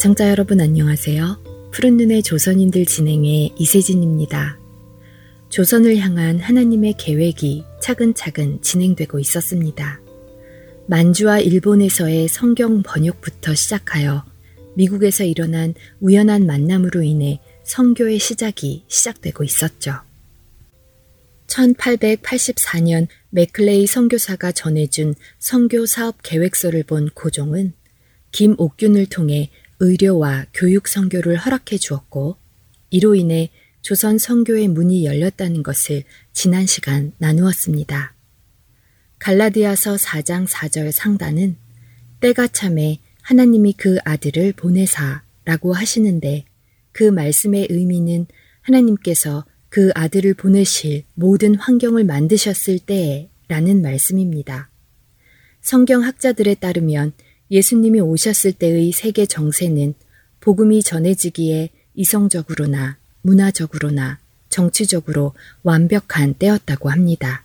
애청자 여러분 안녕하세요. 푸른 눈의 조선인들 진행의 이세진입니다. 조선을 향한 하나님의 계획이 차근차근 진행되고 있었습니다. 만주와 일본에서의 성경 번역부터 시작하여 미국에서 일어난 우연한 만남으로 인해 성교의 시작이 시작되고 있었죠. 1884년 맥클레이 선교사가 전해준 성교 사업 계획서를 본 고종은 김옥균을 통해 의료와 교육 선교를 허락해 주었고 이로 인해 조선 선교의 문이 열렸다는 것을 지난 시간 나누었습니다. 갈라디아서 4장 4절 상단은 때가 참에 하나님이 그 아들을 보내사 라고 하시는데 그 말씀의 의미는 하나님께서 그 아들을 보내실 모든 환경을 만드셨을 때에 라는 말씀입니다. 성경 학자들에 따르면 예수님이 오셨을 때의 세계 정세는 복음이 전해지기에 이성적으로나 문화적으로나 정치적으로 완벽한 때였다고 합니다.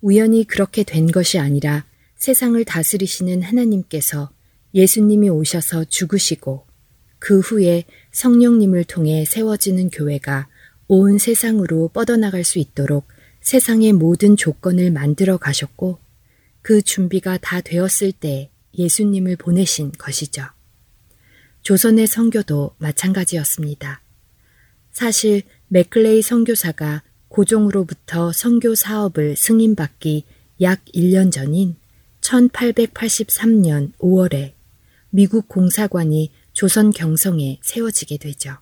우연히 그렇게 된 것이 아니라 세상을 다스리시는 하나님께서 예수님이 오셔서 죽으시고 그 후에 성령님을 통해 세워지는 교회가 온 세상으로 뻗어나갈 수 있도록 세상의 모든 조건을 만들어 가셨고 그 준비가 다 되었을 때 예수님을 보내신 것이죠. 조선의 성교도 마찬가지였습니다. 사실 맥클레이 선교사가 고종으로부터 선교 사업을 승인받기 약 1년 전인 1883년 5월에 미국 공사관이 조선 경성에 세워지게 되죠.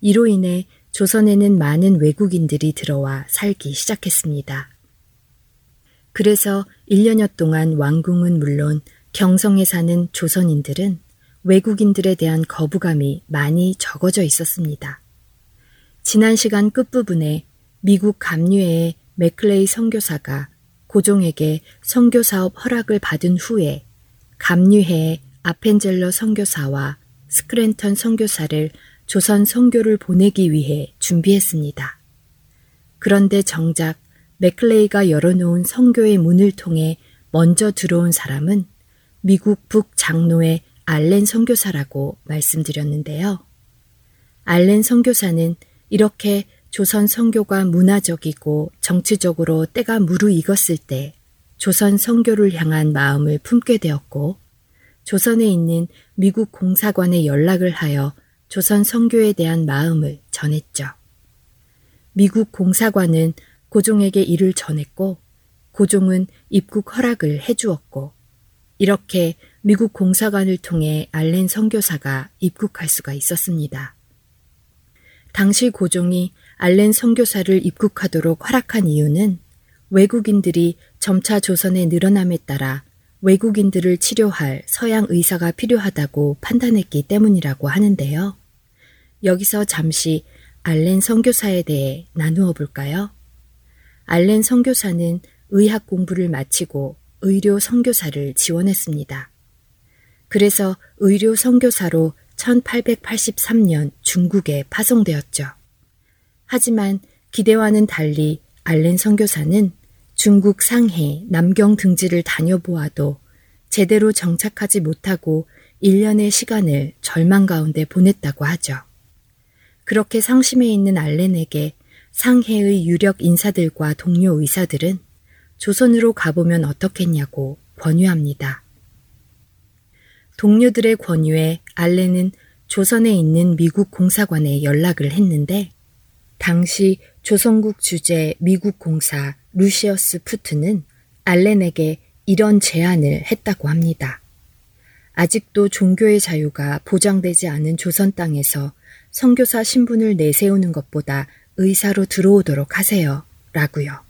이로 인해 조선에는 많은 외국인들이 들어와 살기 시작했습니다. 그래서 1년여 동안 왕궁은 물론 경성에 사는 조선인들은 외국인들에 대한 거부감이 많이 적어져 있었습니다. 지난 시간 끝부분에 미국 감류회의 맥클레이 선교사가 고종에게 선교 사업 허락을 받은 후에 감류회의 아펜젤러 선교사와 스크랜턴 선교사를 조선 선교를 보내기 위해 준비했습니다. 그런데 정작 맥클레이가 열어놓은 선교의 문을 통해 먼저 들어온 사람은 미국 북 장로의 알렌 선교사라고 말씀드렸는데요. 알렌 선교사는 이렇게 조선 선교가 문화적이고 정치적으로 때가 무르익었을 때 조선 선교를 향한 마음을 품게 되었고 조선에 있는 미국 공사관에 연락을 하여 조선 선교에 대한 마음을 전했죠. 미국 공사관은 고종에게 이를 전했고 고종은 입국 허락을 해주었고 이렇게 미국 공사관을 통해 알렌 선교사가 입국할 수가 있었습니다. 당시 고종이 알렌 선교사를 입국하도록 허락한 이유는 외국인들이 점차 조선에 늘어남에 따라 외국인들을 치료할 서양 의사가 필요하다고 판단했기 때문이라고 하는데요. 여기서 잠시 알렌 선교사에 대해 나누어 볼까요? 알렌 선교사는 의학 공부를 마치고 의료 선교사를 지원했습니다. 그래서 의료 선교사로 1883년 중국에 파송되었죠. 하지만 기대와는 달리 알렌 선교사는 중국 상해 남경 등지를 다녀보아도 제대로 정착하지 못하고 1년의 시간을 절망 가운데 보냈다고 하죠. 그렇게 상심해 있는 알렌에게 상해의 유력 인사들과 동료 의사들은 조선으로 가보면 어떻겠냐고 권유합니다. 동료들의 권유에 알렌은 조선에 있는 미국 공사관에 연락을 했는데 당시 조선국 주재 미국 공사 루시어스 푸트는 알렌에게 이런 제안을 했다고 합니다. 아직도 종교의 자유가 보장되지 않은 조선 땅에서 선교사 신분을 내세우는 것보다 의사로 들어오도록 하세요. 라고요.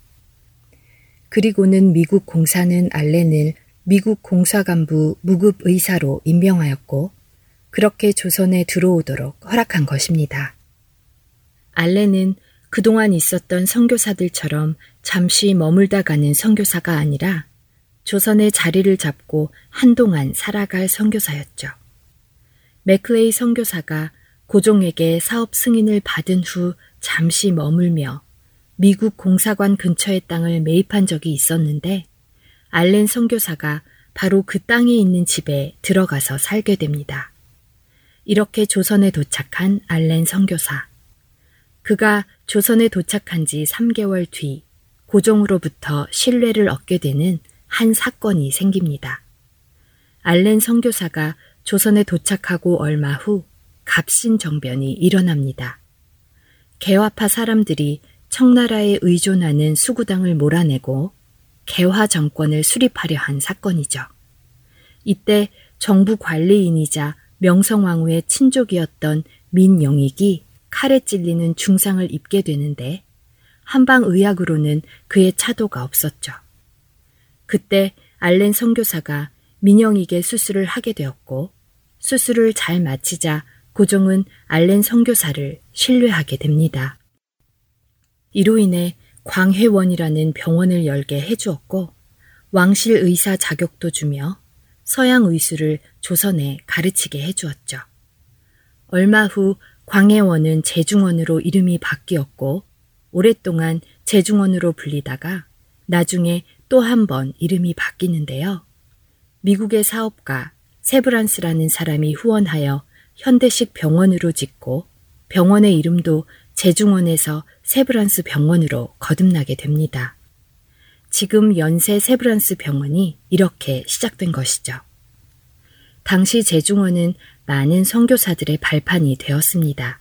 그리고는 미국 공사는 알렌을 미국 공사 간부 무급 의사로 임명하였고 그렇게 조선에 들어오도록 허락한 것입니다. 알렌은 그동안 있었던 선교사들처럼 잠시 머물다 가는 선교사가 아니라 조선의 자리를 잡고 한동안 살아갈 선교사였죠. 맥클레이 선교사가 고종에게 사업 승인을 받은 후 잠시 머물며 미국 공사관 근처의 땅을 매입한 적이 있었는데 알렌 선교사가 바로 그 땅에 있는 집에 들어가서 살게 됩니다. 이렇게 조선에 도착한 알렌 선교사. 그가 조선에 도착한 지 3개월 뒤 고종으로부터 신뢰를 얻게 되는 한 사건이 생깁니다. 알렌 선교사가 조선에 도착하고 얼마 후 갑신 정변이 일어납니다. 개화파 사람들이 청나라에 의존하는 수구당을 몰아내고 개화 정권을 수립하려 한 사건이죠. 이때 정부 관리인이자 명성왕후의 친족이었던 민영익이 칼에 찔리는 중상을 입게 되는데 한방 의학으로는 그의 차도가 없었죠. 그때 알렌 선교사가 민영익의 수술을 하게 되었고 수술을 잘 마치자 고종은 알렌 선교사를 신뢰하게 됩니다. 이로 인해 광해원이라는 병원을 열게 해주었고 왕실 의사 자격도 주며 서양 의술을 조선에 가르치게 해주었죠. 얼마 후 광해원은 제중원으로 이름이 바뀌었고 오랫동안 제중원으로 불리다가 나중에 또 한 번 이름이 바뀌는데요. 미국의 사업가 세브란스라는 사람이 후원하여 현대식 병원으로 짓고 병원의 이름도 제중원에서 세브란스 병원으로 거듭나게 됩니다. 지금 연세 세브란스 병원이 이렇게 시작된 것이죠. 당시 제중원은 많은 선교사들의 발판이 되었습니다.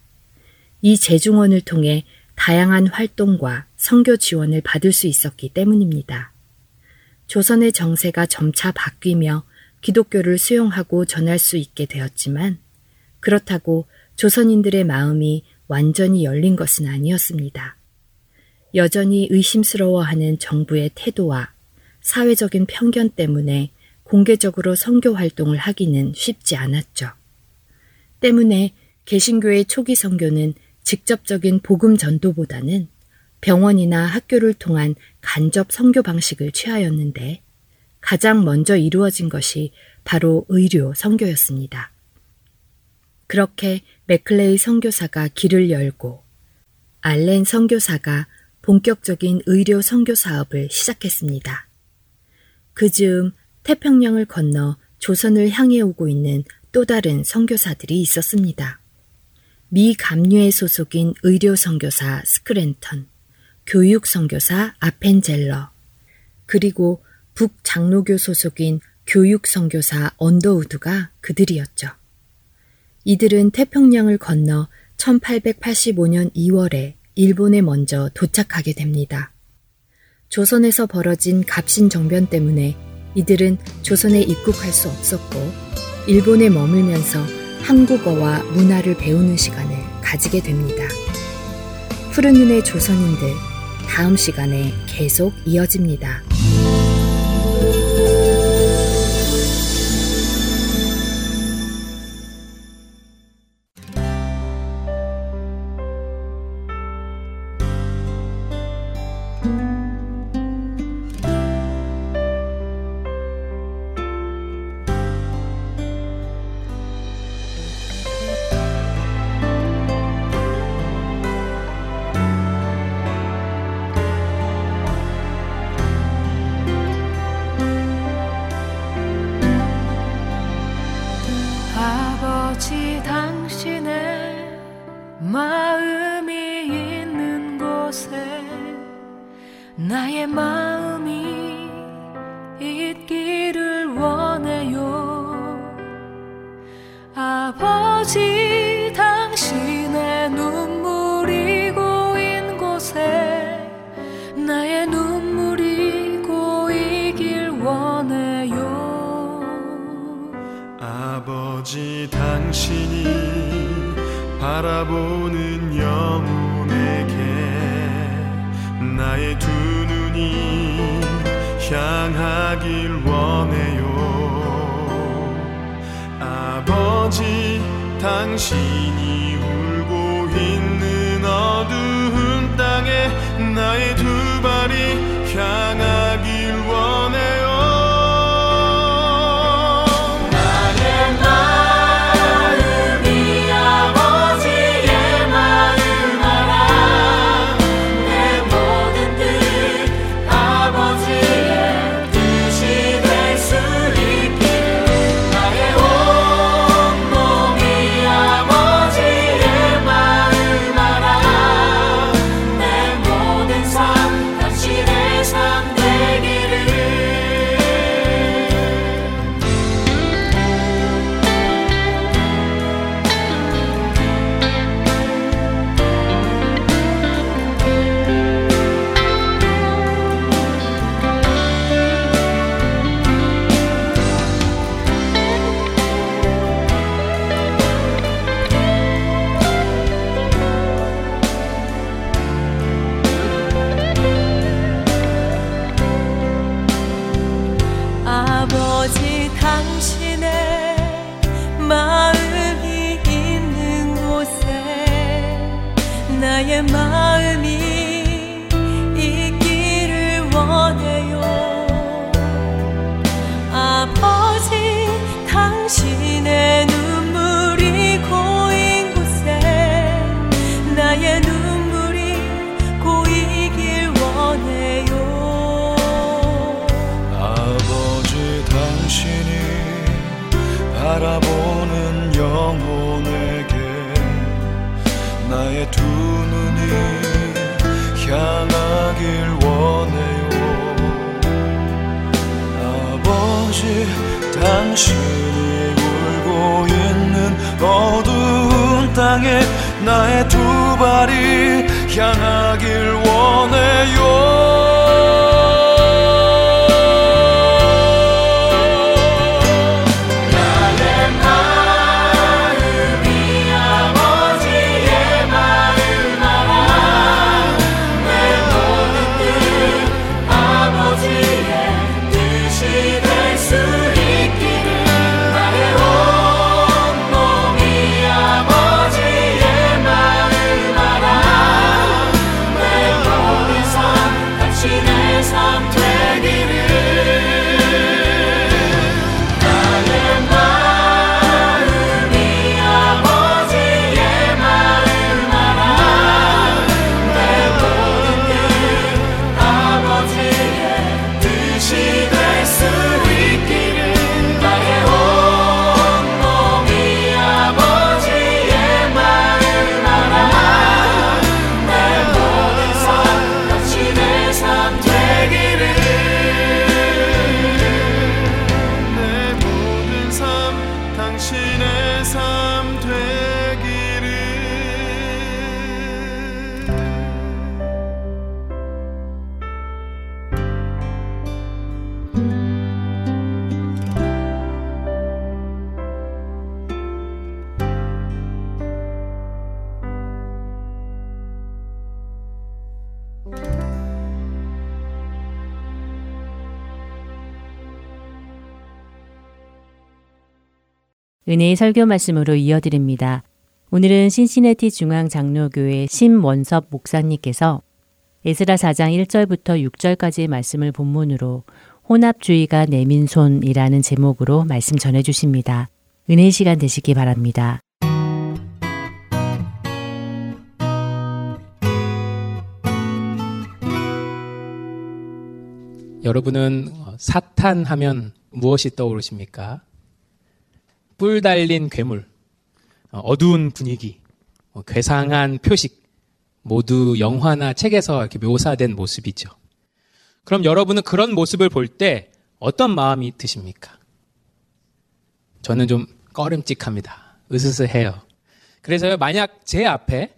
이 제중원을 통해 다양한 활동과 선교 지원을 받을 수 있었기 때문입니다. 조선의 정세가 점차 바뀌며 기독교를 수용하고 전할 수 있게 되었지만 그렇다고 조선인들의 마음이 완전히 열린 것은 아니었습니다. 여전히 의심스러워하는 정부의 태도와 사회적인 편견 때문에 공개적으로 선교 활동을 하기는 쉽지 않았죠. 때문에 개신교의 초기 선교는 직접적인 복음 전도보다는 병원이나 학교를 통한 간접 선교 방식을 취하였는데 가장 먼저 이루어진 것이 바로 의료 선교였습니다. 그렇게 맥클레이 선교사가 길을 열고 알렌 선교사가 본격적인 의료 선교 사업을 시작했습니다. 그 즈음 태평양을 건너 조선을 향해 오고 있는 또 다른 선교사들이 있었습니다. 미 감류의 소속인 의료 선교사 스크랜턴, 교육 선교사 아펜젤러, 그리고 북 장로교 소속인 교육 선교사 언더우드가 그들이었죠. 이들은 태평양을 건너 1885년 2월에 일본에 먼저 도착하게 됩니다. 조선에서 벌어진 갑신 정변 때문에 이들은 조선에 입국할 수 없었고 일본에 머물면서 한국어와 문화를 배우는 시간을 가지게 됩니다. 푸른 눈의 조선인들 다음 시간에 계속 이어집니다. 은혜의 설교 말씀으로 이어드립니다. 오늘은 신시내티 중앙 장로교회 심원섭 목사님께서 에스라 4장 1절부터 6절까지의 말씀을 본문으로 혼합주의가 내민 손이라는 제목으로 말씀 전해 주십니다. 은혜의 시간 되시기 바랍니다. 여러분은 사탄 하면 무엇이 떠오르십니까? 뿔 달린 괴물, 어, 어두운 분위기, 어, 괴상한 표식, 모두 영화나 책에서 이렇게 묘사된 모습이죠. 그럼 여러분은 그런 모습을 볼 때 어떤 마음이 드십니까? 저는 좀 꺼름직합니다. 으스스해요. 그래서 만약 제 앞에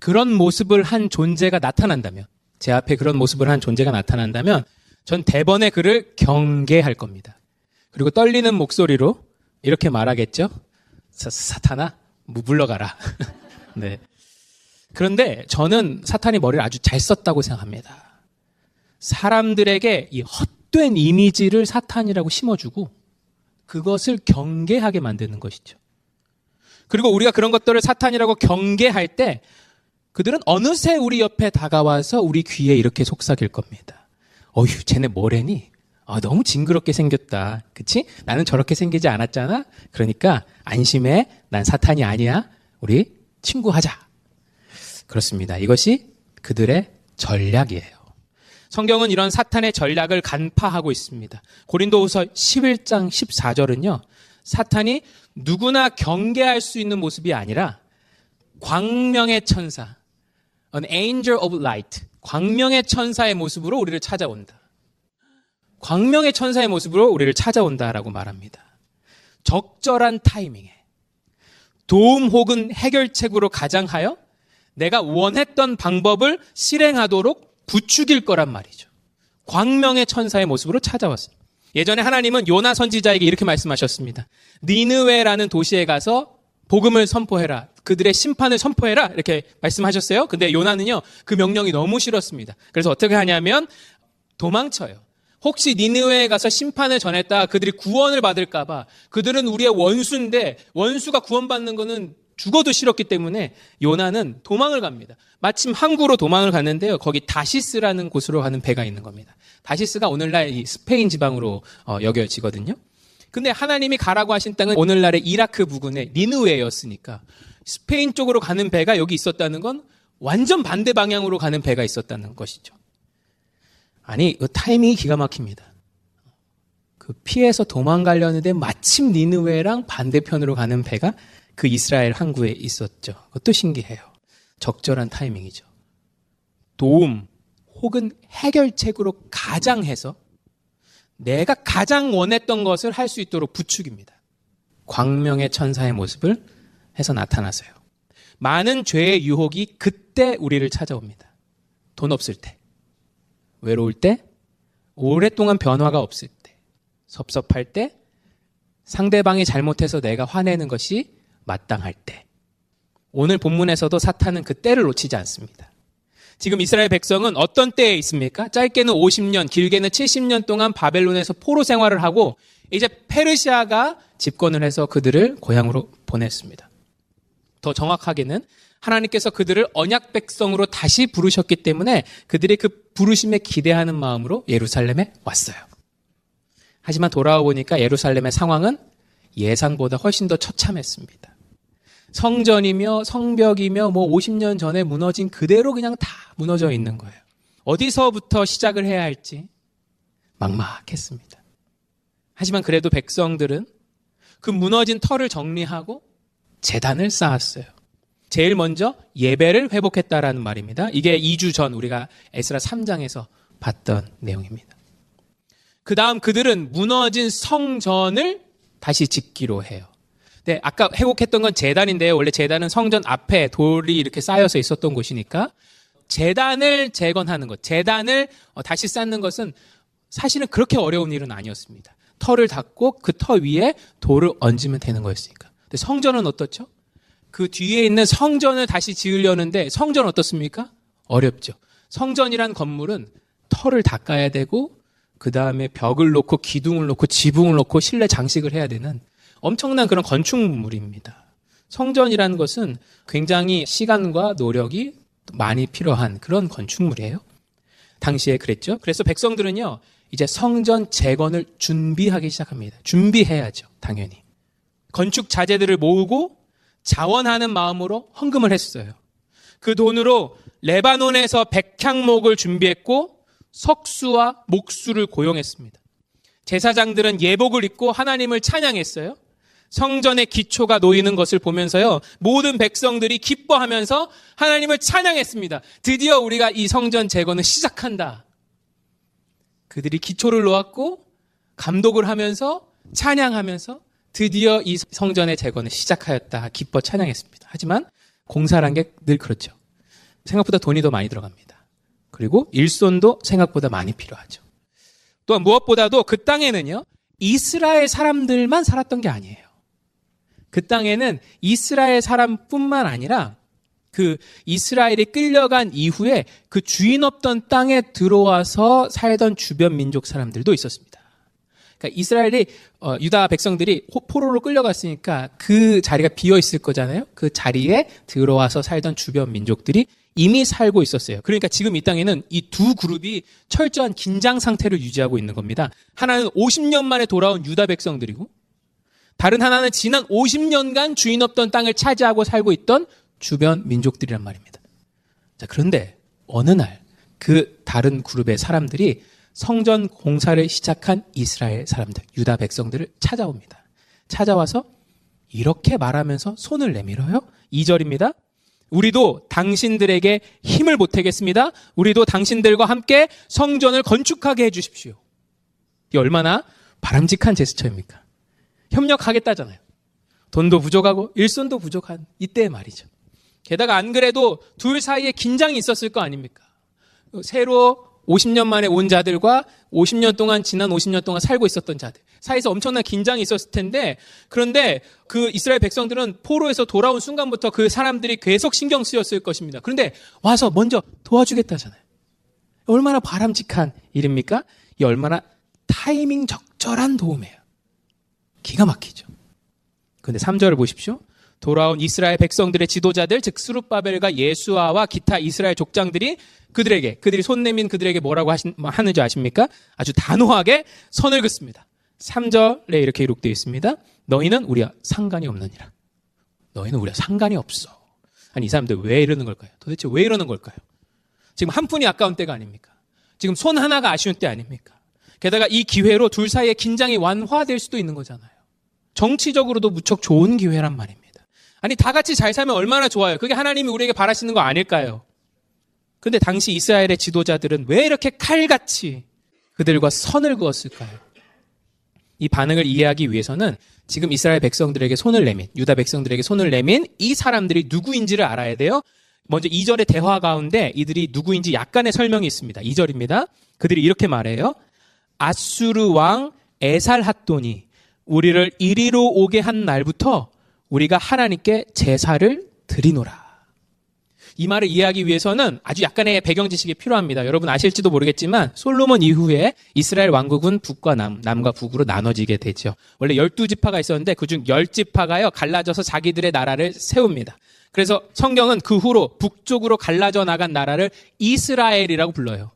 그런 모습을 한 존재가 나타난다면, 제 앞에 그런 모습을 한 존재가 나타난다면, 전 대번에 그를 경계할 겁니다. 그리고 떨리는 목소리로 이렇게 말하겠죠? 사, 타나 물러가라. 네. 그런데 저는 사탄이 머리를 아주 잘 썼다고 생각합니다. 사람들에게 이 헛된 이미지를 사탄이라고 심어주고 그것을 경계하게 만드는 것이죠. 그리고 우리가 그런 것들을 사탄이라고 경계할 때 그들은 어느새 우리 옆에 다가와서 우리 귀에 이렇게 속삭일 겁니다. 어휴, 쟤네 뭐래니? 아, 너무 징그럽게 생겼다. 그치? 나는 저렇게 생기지 않았잖아? 그러니까 안심해. 난 사탄이 아니야. 우리 친구하자. 그렇습니다. 이것이 그들의 전략이에요. 성경은 이런 사탄의 전략을 간파하고 있습니다. 고린도후서 11장 14절은요. 사탄이 누구나 경계할 수 있는 모습이 아니라 광명의 천사, an angel of light, 광명의 천사의 모습으로 우리를 찾아온다. 광명의 천사의 모습으로 우리를 찾아온다라고 말합니다. 적절한 타이밍에 도움 혹은 해결책으로 가장하여 내가 원했던 방법을 실행하도록 부추길 거란 말이죠. 광명의 천사의 모습으로 찾아왔습니다. 예전에 하나님은 요나 선지자에게 이렇게 말씀하셨습니다. 니느웨라는 도시에 가서 복음을 선포해라. 그들의 심판을 선포해라. 이렇게 말씀하셨어요. 근데 요나는요, 그 명령이 너무 싫었습니다. 그래서 어떻게 하냐면 도망쳐요. 혹시 니느웨에 가서 심판을 전했다 그들이 구원을 받을까봐 그들은 우리의 원수인데 원수가 구원받는 거는 죽어도 싫었기 때문에 요나는 도망을 갑니다. 마침 항구로 도망을 갔는데요. 거기 다시스라는 곳으로 가는 배가 있는 겁니다. 다시스가 오늘날 이 스페인 지방으로 어, 여겨지거든요. 근데 하나님이 가라고 하신 땅은 오늘날의 이라크 부근의 니느웨였으니까 스페인 쪽으로 가는 배가 여기 있었다는 건 완전 반대 방향으로 가는 배가 있었다는 것이죠. 아니, 그 타이밍이 기가 막힙니다. 그 피해서 도망가려는데 마침 니느웨랑 반대편으로 가는 배가 그 이스라엘 항구에 있었죠. 그것도 신기해요. 적절한 타이밍이죠. 도움 혹은 해결책으로 가장해서 내가 가장 원했던 것을 할 수 있도록 부축입니다. 광명의 천사의 모습을 해서 나타나세요. 많은 죄의 유혹이 그때 우리를 찾아옵니다. 돈 없을 때, 외로울 때, 오랫동안 변화가 없을 때, 섭섭할 때, 상대방이 잘못해서 내가 화내는 것이 마땅할 때. 오늘 본문에서도 사탄은 그 때를 놓치지 않습니다. 지금 이스라엘 백성은 어떤 때에 있습니까? 짧게는 50년, 길게는 70년 동안 바벨론에서 포로 생활을 하고 이제 페르시아가 집권을 해서 그들을 고향으로 보냈습니다. 더 정확하게는 하나님께서 그들을 언약 백성으로 다시 부르셨기 때문에 그들이 그 부르심에 기대하는 마음으로 예루살렘에 왔어요. 하지만 돌아와 보니까 예루살렘의 상황은 예상보다 훨씬 더 처참했습니다. 성전이며 성벽이며 뭐 50년 전에 무너진 그대로 그냥 다 무너져 있는 거예요. 어디서부터 시작을 해야 할지 막막했습니다. 하지만 그래도 백성들은 그 무너진 터를 정리하고 재단을 쌓았어요. 제일 먼저 예배를 회복했다라는 말입니다. 이게 2주 전 우리가 에스라 3장에서 봤던 내용입니다. 그 다음 그들은 무너진 성전을 다시 짓기로 해요. 네, 아까 회복했던 건 재단인데요. 원래 재단은 성전 앞에 돌이 이렇게 쌓여서 있었던 곳이니까 재단을 재건하는 것, 재단을 어, 다시 쌓는 것은 사실은 그렇게 어려운 일은 아니었습니다. 털을 닫고 그 터 위에 돌을 얹으면 되는 거였으니까. 근데 성전은 어떻죠? 그 뒤에 있는 성전을 다시 지으려는데 성전 어떻습니까? 어렵죠. 성전이란 건물은 털을 닦아야 되고 그 다음에 벽을 놓고 기둥을 놓고 지붕을 놓고 실내 장식을 해야 되는 엄청난 그런 건축물입니다. 성전이라는 것은 굉장히 시간과 노력이 많이 필요한 그런 건축물이에요. 당시에 그랬죠. 그래서 백성들은요, 이제 성전 재건을 준비하기 시작합니다. 준비해야죠, 당연히. 건축 자재들을 모으고 자원하는 마음으로 헌금을 했어요. 그 돈으로 레바논에서 백향목을 준비했고 석수와 목수를 고용했습니다. 제사장들은 예복을 입고 하나님을 찬양했어요. 성전의 기초가 놓이는 것을 보면서요, 모든 백성들이 기뻐하면서 하나님을 찬양했습니다. 드디어 우리가 이 성전 재건을 시작한다. 그들이 기초를 놓았고, 감독을 하면서, 찬양하면서, 드디어 이 성전의 재건을 시작하였다. 기뻐 찬양했습니다. 하지만 공사란 게 늘 그렇죠. 생각보다 돈이 더 많이 들어갑니다. 그리고 일손도 생각보다 많이 필요하죠. 또한 무엇보다도 그 땅에는요, 이스라엘 사람들만 살았던 게 아니에요. 그 땅에는 이스라엘 사람뿐만 아니라 그 이스라엘이 끌려간 이후에 그 주인 없던 땅에 들어와서 살던 주변 민족 사람들도 있었습니다. 그러니까 이스라엘이 어, 유다 백성들이 포로로 끌려갔으니까 그 자리가 비어 있을 거잖아요. 그 자리에 들어와서 살던 주변 민족들이 이미 살고 있었어요. 그러니까 지금 이 땅에는 이 두 그룹이 철저한 긴장 상태를 유지하고 있는 겁니다. 하나는 50년 만에 돌아온 유다 백성들이고 다른 하나는 지난 50년간 주인 없던 땅을 차지하고 살고 있던 주변 민족들이란 말입니다. 자, 그런데 어느 날 그 다른 그룹의 사람들이 성전 공사를 시작한 이스라엘 사람들, 유다 백성들을 찾아옵니다. 찾아와서 이렇게 말하면서 손을 내밀어요. 2절입니다. 우리도 당신들에게 힘을 보태겠습니다. 우리도 당신들과 함께 성전을 건축하게 해주십시오. 이 얼마나 바람직한 제스처입니까? 협력하겠다잖아요. 돈도 부족하고 일손도 부족한 이때 말이죠. 게다가 안 그래도 둘 사이에 긴장이 있었을 거 아닙니까? 새로 50년 만에 온 자들과 50년 동안 지난 50년 동안 살고 있었던 자들 사이에서 엄청난 긴장이 있었을 텐데 그런데 그 이스라엘 백성들은 포로에서 돌아온 순간부터 그 사람들이 계속 신경 쓰였을 것입니다. 그런데 와서 먼저 도와주겠다잖아요. 얼마나 바람직한 일입니까? 이 얼마나 타이밍 적절한 도움이에요. 기가 막히죠. 근데 3절을 보십시오. 돌아온 이스라엘 백성들의 지도자들 즉 수룹바벨과 예수아와 기타 이스라엘 족장들이 그들에게 그들이 손 내민 그들에게 뭐라고 하신, 뭐 하는지 아십니까? 아주 단호하게 선을 긋습니다. 3절에 이렇게 기록되어 있습니다. 너희는 우리와 상관이 없느니라. 너희는 우리와 상관이 없어. 아니 이 사람들 왜 이러는 걸까요? 도대체 왜 이러는 걸까요? 지금 한 푼이 아까운 때가 아닙니까? 지금 손 하나가 아쉬운 때 아닙니까? 게다가 이 기회로 둘 사이의 긴장이 완화될 수도 있는 거잖아요. 정치적으로도 무척 좋은 기회란 말입니다. 아니 다 같이 잘 살면 얼마나 좋아요. 그게 하나님이 우리에게 바라시는 거 아닐까요? 근데 당시 이스라엘의 지도자들은 왜 이렇게 칼같이 그들과 선을 그었을까요? 이 반응을 이해하기 위해서는 지금 이스라엘 백성들에게 손을 내민, 유다 백성들에게 손을 내민 이 사람들이 누구인지를 알아야 돼요. 먼저 2절의 대화 가운데 이들이 누구인지 약간의 설명이 있습니다. 2절입니다. 그들이 이렇게 말해요. 아수르 왕 에살핫돈이 우리를 이리로 오게 한 날부터 우리가 하나님께 제사를 드리노라. 이 말을 이해하기 위해서는 아주 약간의 배경 지식이 필요합니다. 여러분 아실지도 모르겠지만 솔로몬 이후에 이스라엘 왕국은 북과 남, 남과 북으로 나눠지게 되죠. 원래 12지파가 있었는데 그중 10지파가요 갈라져서 자기들의 나라를 세웁니다. 그래서 성경은 그 후로 북쪽으로 갈라져 나간 나라를 이스라엘이라고 불러요.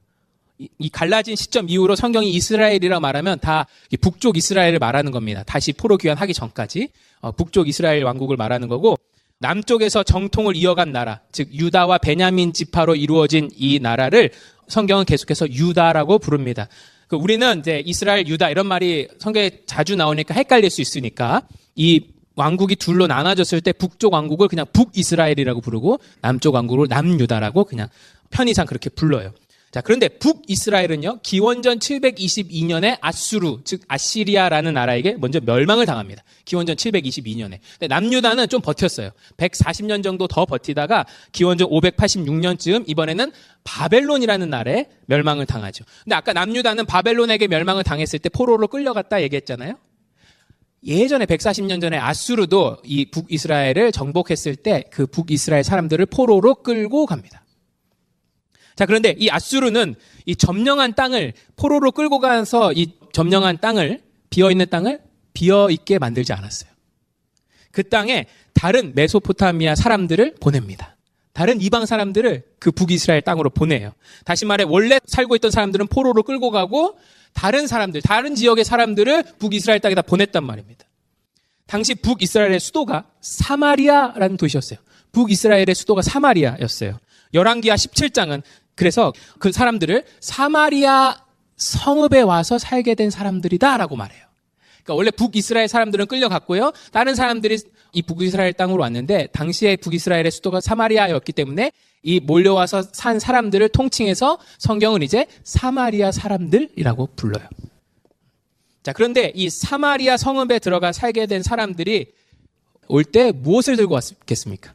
이 갈라진 시점 이후로 성경이 이스라엘이라고 말하면 다 북쪽 이스라엘을 말하는 겁니다. 다시 포로 귀환하기 전까지 어, 북쪽 이스라엘 왕국을 말하는 거고 남쪽에서 정통을 이어간 나라, 즉 유다와 베냐민 지파로 이루어진 이 나라를 성경은 계속해서 유다라고 부릅니다. 그 우리는 이제 이스라엘, 유다 이런 말이 성경에 자주 나오니까 헷갈릴 수 있으니까 이 왕국이 둘로 나눠졌을 때 북쪽 왕국을 그냥 북이스라엘이라고 부르고 남쪽 왕국을 남유다라고 그냥 편의상 그렇게 불러요. 자, 그런데 북이스라엘은요, 기원전 722년에 아수르, 즉 아시리아라는 나라에게 먼저 멸망을 당합니다. 기원전 722년에. 근데 남유다는 좀 버텼어요. 140년 정도 더 버티다가 기원전 586년쯤 이번에는 바벨론이라는 나라에 멸망을 당하죠. 근데 아까 남유다는 바벨론에게 멸망을 당했을 때 포로로 끌려갔다 얘기했잖아요. 예전에 140년 전에 아수르도 이 북이스라엘을 정복했을 때 그 북이스라엘 사람들을 포로로 끌고 갑니다. 자, 그런데 이 아수르는 이 점령한 땅을 포로로 끌고 가서 이 점령한 땅을 비어 있는 땅을 비어 있게 만들지 않았어요. 그 땅에 다른 메소포타미아 사람들을 보냅니다. 다른 이방 사람들을 그 북이스라엘 땅으로 보내요. 다시 말해 원래 살고 있던 사람들은 포로로 끌고 가고 다른 사람들, 다른 지역의 사람들을 북이스라엘 땅에다 보냈단 말입니다. 당시 북이스라엘의 수도가 사마리아라는 도시였어요. 북이스라엘의 수도가 사마리아였어요. 열왕기하 17장은 그래서 그 사람들을 사마리아 성읍에 와서 살게 된 사람들이다라고 말해요. 그러니까 원래 북이스라엘 사람들은 끌려갔고요. 다른 사람들이 이 북이스라엘 땅으로 왔는데 당시에 북이스라엘의 수도가 사마리아였기 때문에 이 몰려와서 산 사람들을 통칭해서 성경은 이제 사마리아 사람들이라고 불러요. 자, 그런데 이 사마리아 성읍에 들어가 살게 된 사람들이 올 때 무엇을 들고 왔겠습니까?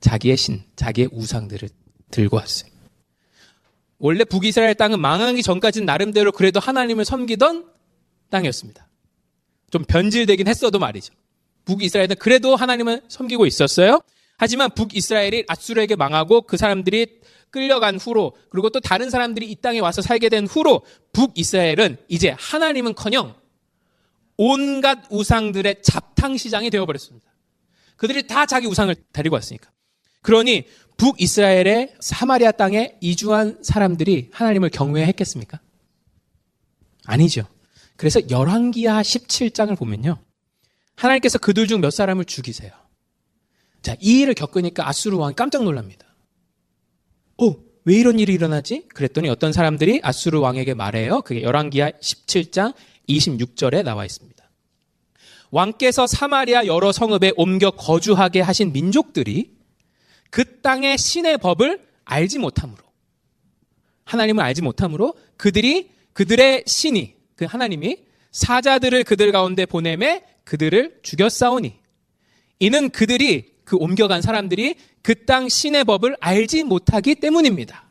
자기의 신, 자기의 우상들을 들고 왔어요. 원래 북이스라엘 땅은 망하기 전까지는 나름대로 그래도 하나님을 섬기던 땅이었습니다. 좀 변질되긴 했어도 말이죠. 북이스라엘은 그래도 하나님을 섬기고 있었어요. 하지만 북이스라엘이 아수르에게 망하고 그 사람들이 끌려간 후로 그리고 또 다른 사람들이 이 땅에 와서 살게 된 후로 북이스라엘은 이제 하나님은커녕 온갖 우상들의 잡탕 시장이 되어버렸습니다. 그들이 다 자기 우상을 데리고 왔으니까. 그러니 북이스라엘의 사마리아 땅에 이주한 사람들이 하나님을 경외했겠습니까? 아니죠. 그래서 열왕기하 17장을 보면요. 하나님께서 그들 중 몇 사람을 죽이세요. 자, 이 일을 겪으니까 아수르 왕이 깜짝 놀랍니다. 오, 왜 이런 일이 일어나지? 그랬더니 어떤 사람들이 아수르 왕에게 말해요. 그게 열왕기하 17장 26절에 나와 있습니다. 왕께서 사마리아 여러 성읍에 옮겨 거주하게 하신 민족들이 그 땅의 신의 법을 알지 못함으로 하나님을 알지 못함으로 그들이 그들의 신이 그 하나님이 사자들을 그들 가운데 보내매 그들을 죽였사오니 이는 그들이 그 옮겨간 사람들이 그 땅 신의 법을 알지 못하기 때문입니다.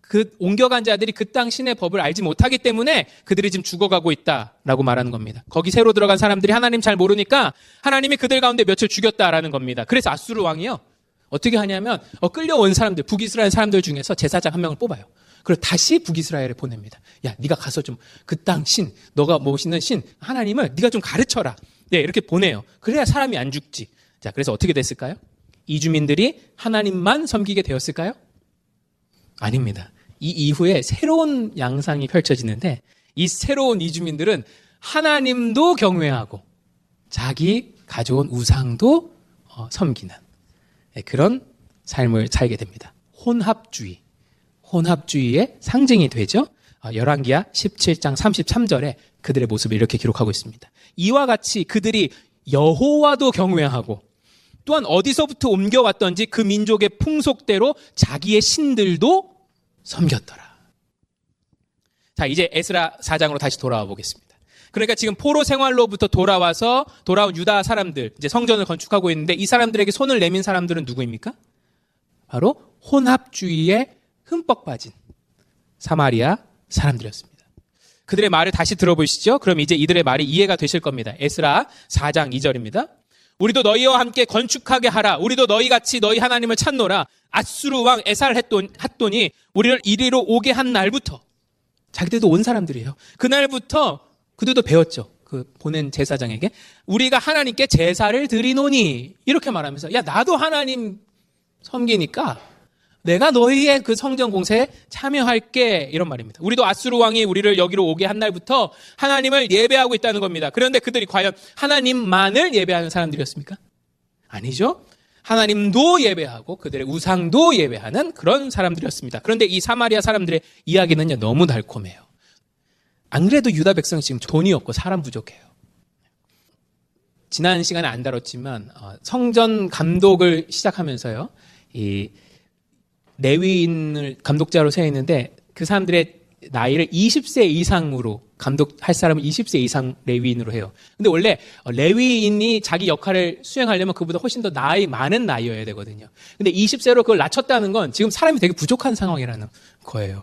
그 옮겨간 자들이 그 땅 신의 법을 알지 못하기 때문에 그들이 지금 죽어가고 있다라고 말하는 겁니다. 거기 새로 들어간 사람들이 하나님 잘 모르니까 하나님이 그들 가운데 며칠 죽였다라는 겁니다. 그래서 아수르 왕이요. 어떻게 하냐면 어, 끌려온 사람들 북이스라엘 사람들 중에서 제사장 한 명을 뽑아요. 그리고 다시 북이스라엘에 보냅니다. 야, 네가 가서 좀 그 땅 신, 너가 모시는 신 하나님을 네가 좀 가르쳐라. 네, 이렇게 보내요. 그래야 사람이 안 죽지. 자, 그래서 어떻게 됐을까요? 이주민들이 하나님만 섬기게 되었을까요? 아닙니다. 이 이후에 새로운 양상이 펼쳐지는데 이 새로운 이주민들은 하나님도 경외하고 자기 가져온 우상도 어, 섬기는 네, 그런 삶을 살게 됩니다. 혼합주의. 혼합주의의 상징이 되죠. 어, 열왕기하 17장 33절에 그들의 모습을 이렇게 기록하고 있습니다. 이와 같이 그들이 여호와도 경외하고 또한 어디서부터 옮겨왔던지 그 민족의 풍속대로 자기의 신들도 섬겼더라. 자, 이제 에스라 4장으로 다시 돌아와 보겠습니다. 그러니까 지금 포로 생활로부터 돌아와서 돌아온 유다 사람들, 이제 성전을 건축하고 있는데 이 사람들에게 손을 내민 사람들은 누구입니까? 바로 혼합주의에 흠뻑 빠진 사마리아 사람들이었습니다. 그들의 말을 다시 들어보시죠. 그럼 이제 이들의 말이 이해가 되실 겁니다. 에스라 4장 2절입니다. 우리도 너희와 함께 건축하게 하라. 우리도 너희 같이 너희 하나님을 찾노라. 아수르 왕 에살 했더니 우리를 이리로 오게 한 날부터 자기들도 온 사람들이에요. 그날부터 그들도 배웠죠. 그 보낸 제사장에게 우리가 하나님께 제사를 드리노니 이렇게 말하면서 야 나도 하나님 섬기니까 내가 너희의 그 성전 공세에 참여할게 이런 말입니다. 우리도 아수르 왕이 우리를 여기로 오게 한 날부터 하나님을 예배하고 있다는 겁니다. 그런데 그들이 과연 하나님만을 예배하는 사람들이었습니까? 아니죠. 하나님도 예배하고 그들의 우상도 예배하는 그런 사람들이었습니다. 그런데 이 사마리아 사람들의 이야기는요 너무 달콤해요. 안 그래도 유다 백성 지금 돈이 없고 사람 부족해요. 지난 시간에 안 다뤘지만 어, 성전 감독을 시작하면서요 이 레위인을 감독자로 세웠는데 그 사람들의 나이를 20세 이상으로 감독할 사람은 20세 이상 레위인으로 해요. 근데 원래 레위인이 자기 역할을 수행하려면 그보다 훨씬 더 나이 많은 나이여야 되거든요. 근데 20세로 그걸 낮췄다는 건 지금 사람이 되게 부족한 상황이라는 거예요.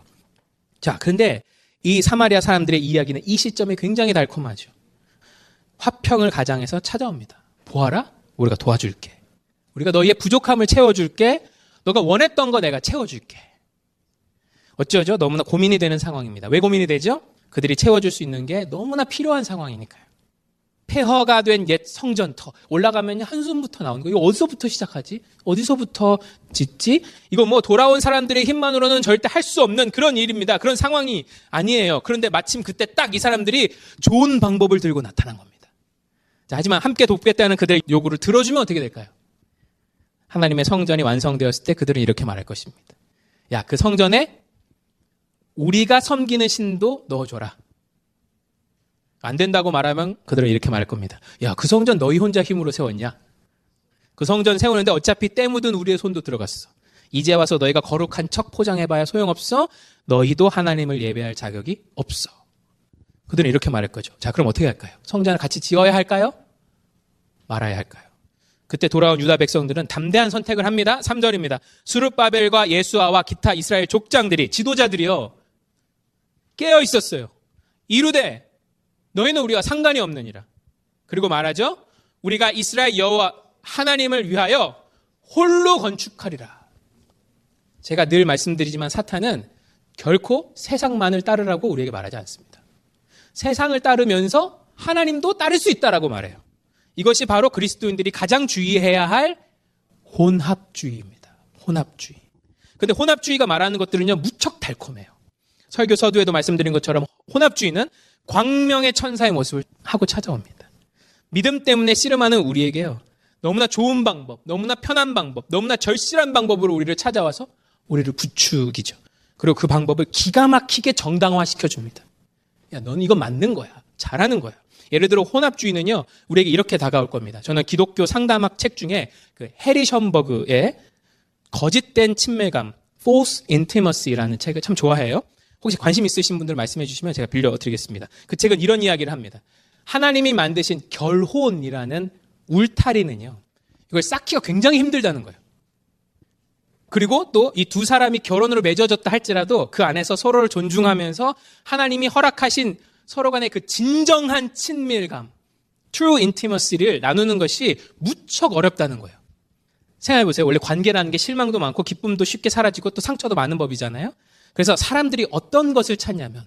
자, 그런데 이 사마리아 사람들의 이야기는 이 시점에 굉장히 달콤하죠. 화평을 가장해서 찾아옵니다. 보아라, 우리가 도와줄게. 우리가 너희의 부족함을 채워줄게. 너가 원했던 거 내가 채워줄게. 어쩌죠? 너무나 고민이 되는 상황입니다. 왜 고민이 되죠? 그들이 채워줄 수 있는 게 너무나 필요한 상황이니까요. 폐허가 된 옛 성전터 올라가면 한숨부터 나오는 거. 이거 어디서부터 시작하지? 어디서부터 짓지? 이거 뭐 돌아온 사람들의 힘만으로는 절대 할 수 없는 그런 일입니다. 그런 상황이 아니에요. 그런데 마침 그때 딱 이 사람들이 좋은 방법을 들고 나타난 겁니다. 자, 하지만 함께 돕겠다는 그들의 요구를 들어주면 어떻게 될까요? 하나님의 성전이 완성되었을 때 그들은 이렇게 말할 것입니다. 야, 그 성전에 우리가 섬기는 신도 넣어줘라. 안 된다고 말하면 그들은 이렇게 말할 겁니다. 야, 그 성전 너희 혼자 힘으로 세웠냐? 그 성전 세우는데 어차피 때 묻은 우리의 손도 들어갔어. 이제 와서 너희가 거룩한 척 포장해봐야 소용없어. 너희도 하나님을 예배할 자격이 없어. 그들은 이렇게 말할 거죠. 자, 그럼 어떻게 할까요? 성전을 같이 지어야 할까요? 말아야 할까요? 그때 돌아온 유다 백성들은 담대한 선택을 합니다. 3절입니다. 수르바벨과 예수아와 기타 이스라엘 족장들이 지도자들이요. 깨어 있었어요. 이르되 너희는 우리와 상관이 없느니라. 그리고 말하죠. 우리가 이스라엘 여호와 하나님을 위하여 홀로 건축하리라. 제가 늘 말씀드리지만 사탄은 결코 세상만을 따르라고 우리에게 말하지 않습니다. 세상을 따르면서 하나님도 따를 수 있다라고 말해요. 이것이 바로 그리스도인들이 가장 주의해야 할 혼합주의입니다. 혼합주의. 근데 혼합주의가 말하는 것들은요, 무척 달콤해요. 설교 서두에도 말씀드린 것처럼 혼합주의는 광명의 천사의 모습을 하고 찾아옵니다. 믿음 때문에 씨름하는 우리에게요, 너무나 좋은 방법, 너무나 편한 방법, 너무나 절실한 방법으로 우리를 찾아와서 우리를 부추기죠. 그리고 그 방법을 기가 막히게 정당화시켜 줍니다. 야, 넌 이거 맞는 거야. 잘하는 거야. 예를 들어 혼합주의는요, 우리에게 이렇게 다가올 겁니다. 저는 기독교 상담학 책 중에 그 해리 션버그의 거짓된 친밀감, false intimacy라는 책을 참 좋아해요. 혹시 관심 있으신 분들 말씀해 주시면 제가 빌려드리겠습니다. 그 책은 이런 이야기를 합니다. 하나님이 만드신 결혼이라는 울타리는요, 이걸 쌓기가 굉장히 힘들다는 거예요. 그리고 또 이 두 사람이 결혼으로 맺어졌다 할지라도 그 안에서 서로를 존중하면서 하나님이 허락하신 서로 간의 그 진정한 친밀감, true intimacy를 나누는 것이 무척 어렵다는 거예요. 생각해 보세요. 원래 관계라는 게 실망도 많고 기쁨도 쉽게 사라지고 또 상처도 많은 법이잖아요. 그래서 사람들이 어떤 것을 찾냐면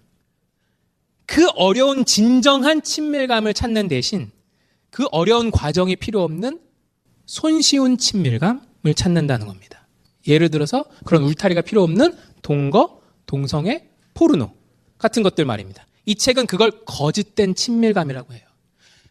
그 어려운 진정한 친밀감을 찾는 대신 그 어려운 과정이 필요 없는 손쉬운 친밀감을 찾는다는 겁니다. 예를 들어서 그런 울타리가 필요 없는 동거, 동성애, 포르노 같은 것들 말입니다. 이 책은 그걸 거짓된 친밀감이라고 해요.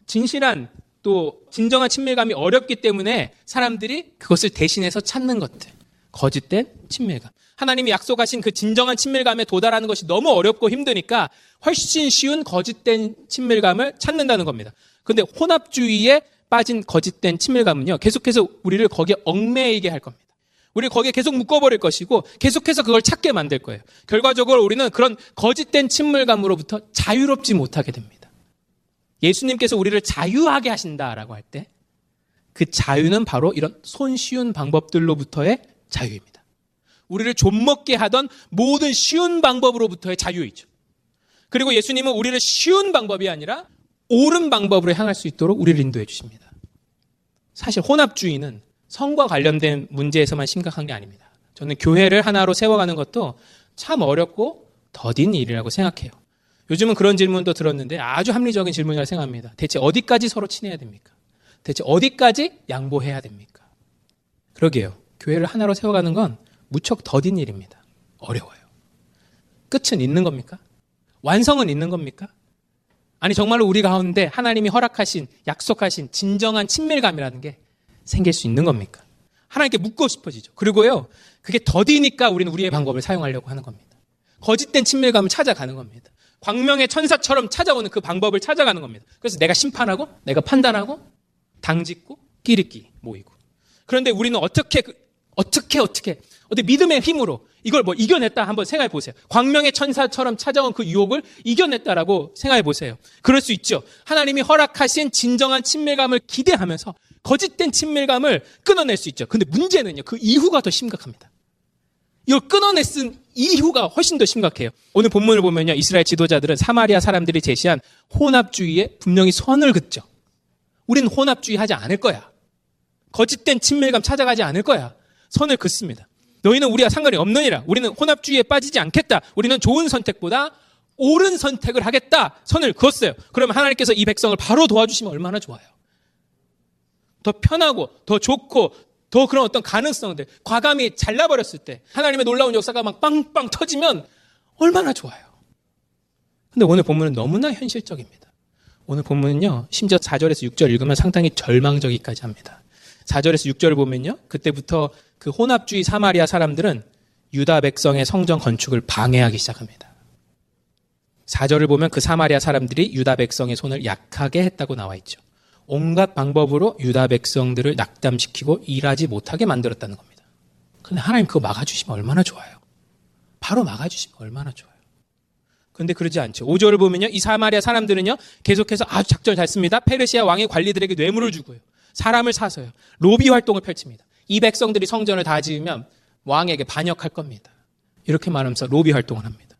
진실한 또 진정한 친밀감이 어렵기 때문에 사람들이 그것을 대신해서 찾는 것들. 거짓된 친밀감. 하나님이 약속하신 그 진정한 친밀감에 도달하는 것이 너무 어렵고 힘드니까 훨씬 쉬운 거짓된 친밀감을 찾는다는 겁니다. 근데 혼합주의에 빠진 거짓된 친밀감은요, 계속해서 우리를 거기에 얽매이게 할 겁니다. 우리 거기에 계속 묶어버릴 것이고 계속해서 그걸 찾게 만들 거예요. 결과적으로 우리는 그런 거짓된 친밀감으로부터 자유롭지 못하게 됩니다. 예수님께서 우리를 자유하게 하신다라고 할 때 그 자유는 바로 이런 손쉬운 방법들로부터의 자유입니다. 우리를 좀먹게 하던 모든 쉬운 방법으로부터의 자유이죠. 그리고 예수님은 우리를 쉬운 방법이 아니라 옳은 방법으로 향할 수 있도록 우리를 인도해 주십니다. 사실 혼합주의는 성과 관련된 문제에서만 심각한 게 아닙니다. 저는 교회를 하나로 세워가는 것도 참 어렵고 더딘 일이라고 생각해요. 요즘은 그런 질문도 들었는데 아주 합리적인 질문이라고 생각합니다. 대체 어디까지 서로 친해야 됩니까? 대체 어디까지 양보해야 됩니까? 그러게요. 교회를 하나로 세워가는 건 무척 더딘 일입니다. 어려워요. 끝은 있는 겁니까? 완성은 있는 겁니까? 아니 정말로 우리 가운데 하나님이 허락하신 약속하신 진정한 친밀감이라는 게 생길 수 있는 겁니까? 하나님께 묻고 싶어지죠. 그리고요, 그게 더디니까 우리는 우리의 방법을 사용하려고 하는 겁니다. 거짓된 친밀감을 찾아가는 겁니다. 광명의 천사처럼 찾아오는 그 방법을 찾아가는 겁니다. 그래서 내가 심판하고, 내가 판단하고, 당짓고, 끼리끼 모이고. 그런데 우리는 어떻게, 그, 어떻게, 어떻게, 어떻게 믿음의 힘으로 이걸 뭐 이겨냈다 한번 생각해 보세요. 광명의 천사처럼 찾아온 그 유혹을 이겨냈다라고 생각해 보세요. 그럴 수 있죠. 하나님이 허락하신 진정한 친밀감을 기대하면서 거짓된 친밀감을 끊어낼 수 있죠. 근데 문제는요, 그 이후가 더 심각합니다. 이걸 끊어냈은 이후가 훨씬 더 심각해요. 오늘 본문을 보면요, 이스라엘 지도자들은 사마리아 사람들이 제시한 혼합주의에 분명히 선을 긋죠. 우리는 혼합주의 하지 않을 거야. 거짓된 친밀감 찾아가지 않을 거야. 선을 긋습니다. 너희는 우리와 상관이 없느니라. 우리는 혼합주의에 빠지지 않겠다. 우리는 좋은 선택보다 옳은 선택을 하겠다. 선을 그었어요. 그러면 하나님께서 이 백성을 바로 도와주시면 얼마나 좋아요. 더 편하고 더 좋고 더 그런 어떤 가능성들 과감히 잘라버렸을 때 하나님의 놀라운 역사가 막 빵빵 터지면 얼마나 좋아요. 근데 오늘 본문은 너무나 현실적입니다. 오늘 본문은요, 심지어 4절에서 6절 읽으면 상당히 절망적이까지 합니다. 4절에서 6절을 보면요, 그때부터 그 혼합주의 사마리아 사람들은 유다 백성의 성전 건축을 방해하기 시작합니다. 4절을 보면 그 사마리아 사람들이 유다 백성의 손을 약하게 했다고 나와 있죠. 온갖 방법으로 유다 백성들을 낙담시키고 일하지 못하게 만들었다는 겁니다. 근데 하나님 그거 막아주시면 얼마나 좋아요. 바로 막아주시면 얼마나 좋아요. 근데 그러지 않죠. 5절을 보면요. 이 사마리아 사람들은요. 계속해서 아주 작전 잘 씁니다. 페르시아 왕의 관리들에게 뇌물을 주고요. 사람을 사서요. 로비 활동을 펼칩니다. 이 백성들이 성전을 다 지으면 왕에게 반역할 겁니다. 이렇게 말하면서 로비 활동을 합니다.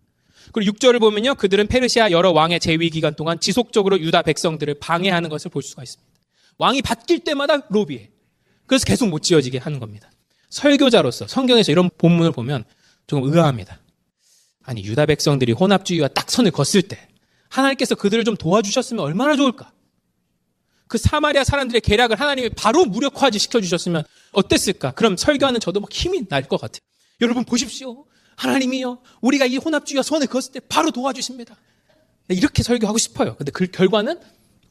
그리고 6절을 보면요. 그들은 페르시아 여러 왕의 재위 기간 동안 지속적으로 유다 백성들을 방해하는 것을 볼 수가 있습니다. 왕이 바뀔 때마다 로비해. 그래서 계속 못 지어지게 하는 겁니다. 설교자로서 성경에서 이런 본문을 보면 조금 의아합니다. 아니 유다 백성들이 혼합주의와 딱 선을 걷을 때 하나님께서 그들을 좀 도와주셨으면 얼마나 좋을까? 그 사마리아 사람들의 계략을 하나님이 바로 무력화지 시켜주셨으면 어땠을까? 그럼 설교하는 저도 막 힘이 날 것 같아요. 여러분 보십시오. 하나님이요. 우리가 이 혼합주의와 선을 그었을 때 바로 도와주십니다. 이렇게 설교하고 싶어요. 근데 그 결과는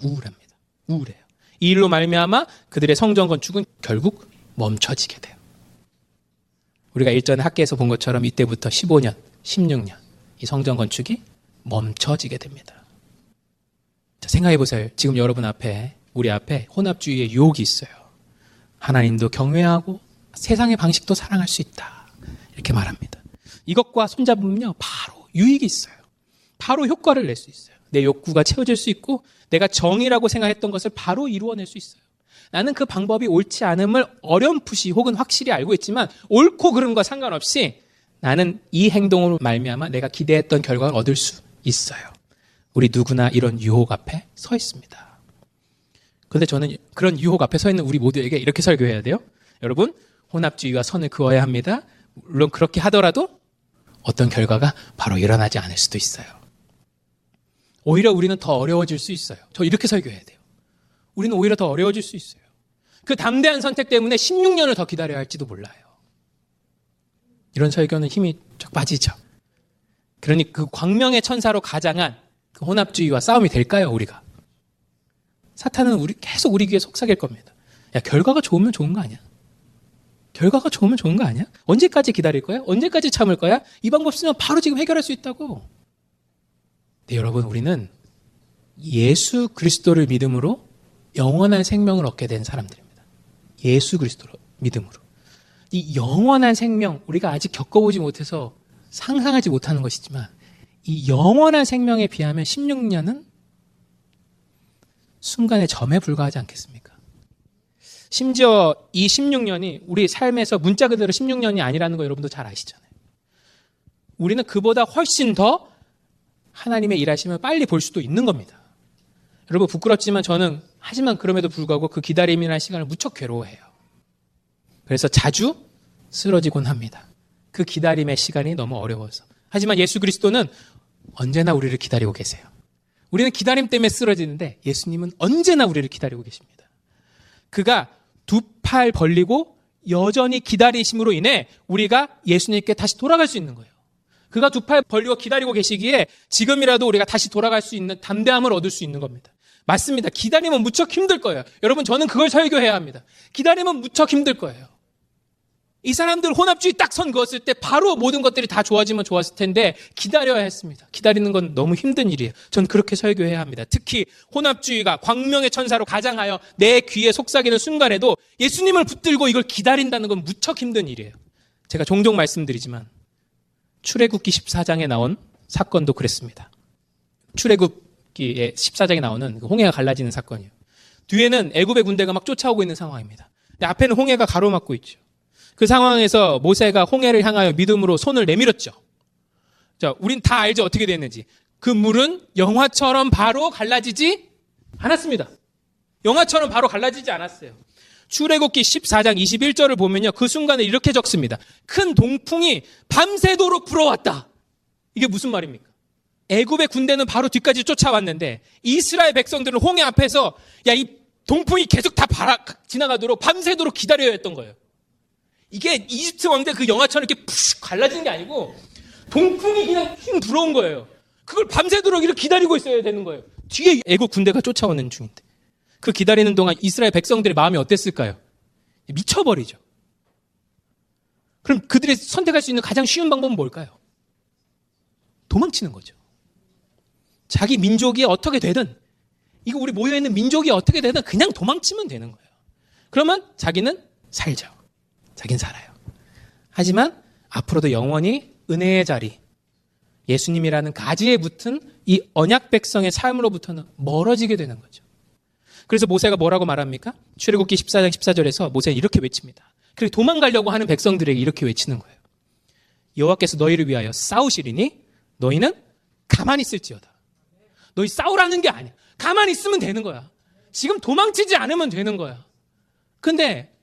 우울합니다. 우울해요. 이 일로 말미암아 그들의 성전 건축은 결국 멈춰지게 돼요. 우리가 일전에 학계에서 본 것처럼 이때부터 15년, 16년 이 성전 건축이 멈춰지게 됩니다. 자, 생각해 보세요. 지금 여러분 앞에 우리 앞에 혼합주의의 유혹이 있어요. 하나님도 경외하고 세상의 방식도 사랑할 수 있다. 이렇게 말합니다. 이것과 손잡으면요, 바로 유익이 있어요. 바로 효과를 낼 수 있어요. 내 욕구가 채워질 수 있고, 내가 정의라고 생각했던 것을 바로 이루어낼 수 있어요. 나는 그 방법이 옳지 않음을 어렴풋이 혹은 확실히 알고 있지만, 옳고 그름과 상관없이 나는 이 행동으로 말미암아 내가 기대했던 결과를 얻을 수 있어요. 우리 누구나 이런 유혹 앞에 서 있습니다. 그런데 저는 그런 유혹 앞에 서 있는 우리 모두에게 이렇게 설교해야 돼요. 여러분, 혼합주의와 선을 그어야 합니다. 물론 그렇게 하더라도 어떤 결과가 바로 일어나지 않을 수도 있어요. 오히려 우리는 더 어려워질 수 있어요. 저 이렇게 설교해야 돼요. 우리는 오히려 더 어려워질 수 있어요. 그 담대한 선택 때문에 16년을 더 기다려야 할지도 몰라요. 이런 설교는 힘이 쫙 빠지죠. 그러니 그 광명의 천사로 가장한 그 혼합주의와 싸움이 될까요, 우리가? 사탄은 우리, 계속 우리 귀에 속삭일 겁니다. 야, 결과가 좋으면 좋은 거 아니야? 결과가 좋으면 좋은 거 아니야? 언제까지 기다릴 거야? 언제까지 참을 거야? 이 방법 쓰면 바로 지금 해결할 수 있다고. 네, 여러분, 우리는 예수 그리스도를 믿음으로 영원한 생명을 얻게 된 사람들입니다. 예수 그리스도로 믿음으로. 이 영원한 생명, 우리가 아직 겪어보지 못해서 상상하지 못하는 것이지만, 이 영원한 생명에 비하면 16년은 순간의 점에 불과하지 않겠습니까? 심지어 이 16년이 우리 삶에서 문자 그대로 16년이 아니라는 거 여러분도 잘 아시잖아요. 우리는 그보다 훨씬 더 하나님의 일하심을 빨리 볼 수도 있는 겁니다. 여러분 부끄럽지만 저는 하지만 그럼에도 불구하고 그 기다림이라는 시간을 무척 괴로워해요. 그래서 자주 쓰러지곤 합니다. 그 기다림의 시간이 너무 어려워서. 하지만 예수 그리스도는 언제나 우리를 기다리고 계세요. 우리는 기다림 때문에 쓰러지는데 예수님은 언제나 우리를 기다리고 계십니다. 그가 두 팔 벌리고 여전히 기다리심으로 인해 우리가 예수님께 다시 돌아갈 수 있는 거예요. 그가 두 팔 벌리고 기다리고 계시기에 지금이라도 우리가 다시 돌아갈 수 있는 담대함을 얻을 수 있는 겁니다. 맞습니다. 기다리면 무척 힘들 거예요. 여러분, 저는 그걸 설교해야 합니다. 기다리면 무척 힘들 거예요. 이 사람들 혼합주의 딱 선 그었을 때 바로 모든 것들이 다 좋아지면 좋았을 텐데 기다려야 했습니다. 기다리는 건 너무 힘든 일이에요. 전 그렇게 설교해야 합니다. 특히 혼합주의가 광명의 천사로 가장하여 내 귀에 속삭이는 순간에도 예수님을 붙들고 이걸 기다린다는 건 무척 힘든 일이에요. 제가 종종 말씀드리지만 출애굽기 14장에 나온 사건도 그랬습니다. 출애굽기의 14장에 나오는 그 홍해가 갈라지는 사건이에요. 뒤에는 애굽의 군대가 막 쫓아오고 있는 상황입니다. 근데 앞에는 홍해가 가로막고 있죠. 그 상황에서 모세가 홍해를 향하여 믿음으로 손을 내밀었죠. 자, 우린 다 알죠. 어떻게 됐는지. 그 물은 영화처럼 바로 갈라지지 않았습니다. 영화처럼 바로 갈라지지 않았어요. 출애굽기 14장 21절을 보면요. 그 순간에 이렇게 적습니다. 큰 동풍이 밤새도록 불어왔다. 이게 무슨 말입니까? 애굽의 군대는 바로 뒤까지 쫓아왔는데 이스라엘 백성들은 홍해 앞에서 야 이 동풍이 계속 다 바라, 지나가도록 밤새도록 기다려야 했던 거예요. 이게 이집트 왕대 그 영화처럼 이렇게 푸슉 갈라지는 게 아니고 동풍이 그냥 힘 불어온 거예요. 그걸 밤새도록 이렇게 기다리고 있어야 되는 거예요. 뒤에 애국 군대가 쫓아오는 중인데. 그 기다리는 동안 이스라엘 백성들의 마음이 어땠을까요? 미쳐버리죠. 그럼 그들이 선택할 수 있는 가장 쉬운 방법은 뭘까요? 도망치는 거죠. 자기 민족이 어떻게 되든, 이거 우리 모여있는 민족이 어떻게 되든 그냥 도망치면 되는 거예요. 그러면 자기는 살죠. 자긴 살아요. 하지만 앞으로도 영원히 은혜의 자리, 예수님이라는 가지에 붙은 이 언약 백성의 삶으로부터는 멀어지게 되는 거죠. 그래서 모세가 뭐라고 말합니까? 출애굽기 14장 14절에서 모세는 이렇게 외칩니다. 그리고 도망가려고 하는 백성들에게 이렇게 외치는 거예요. 여호와께서 너희를 위하여 싸우시리니 너희는 가만히 있을지어다. 너희 싸우라는 게 아니야. 가만히 있으면 되는 거야. 지금 도망치지 않으면 되는 거야. 근데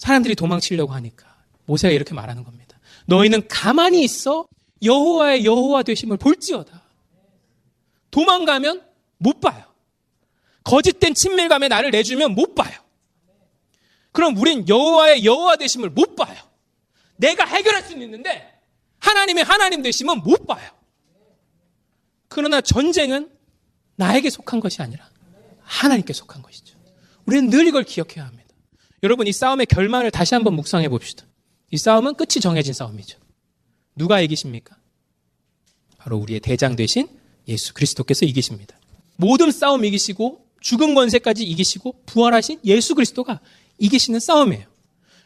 사람들이 도망치려고 하니까 모세가 이렇게 말하는 겁니다. 너희는 가만히 있어 여호와의 여호와 되심을 볼지어다. 도망가면 못 봐요. 거짓된 친밀감에 나를 내주면 못 봐요. 그럼 우린 여호와의 여호와 되심을 못 봐요. 내가 해결할 수는 있는데 하나님의 하나님 되심은 못 봐요. 그러나 전쟁은 나에게 속한 것이 아니라 하나님께 속한 것이죠. 우리는 늘 이걸 기억해야 합니다. 여러분 이 싸움의 결말을 다시 한번 묵상해 봅시다. 이 싸움은 끝이 정해진 싸움이죠. 누가 이기십니까? 바로 우리의 대장 되신 예수 그리스도께서 이기십니다. 모든 싸움 이기시고 죽음 권세까지 이기시고 부활하신 예수 그리스도가 이기시는 싸움이에요.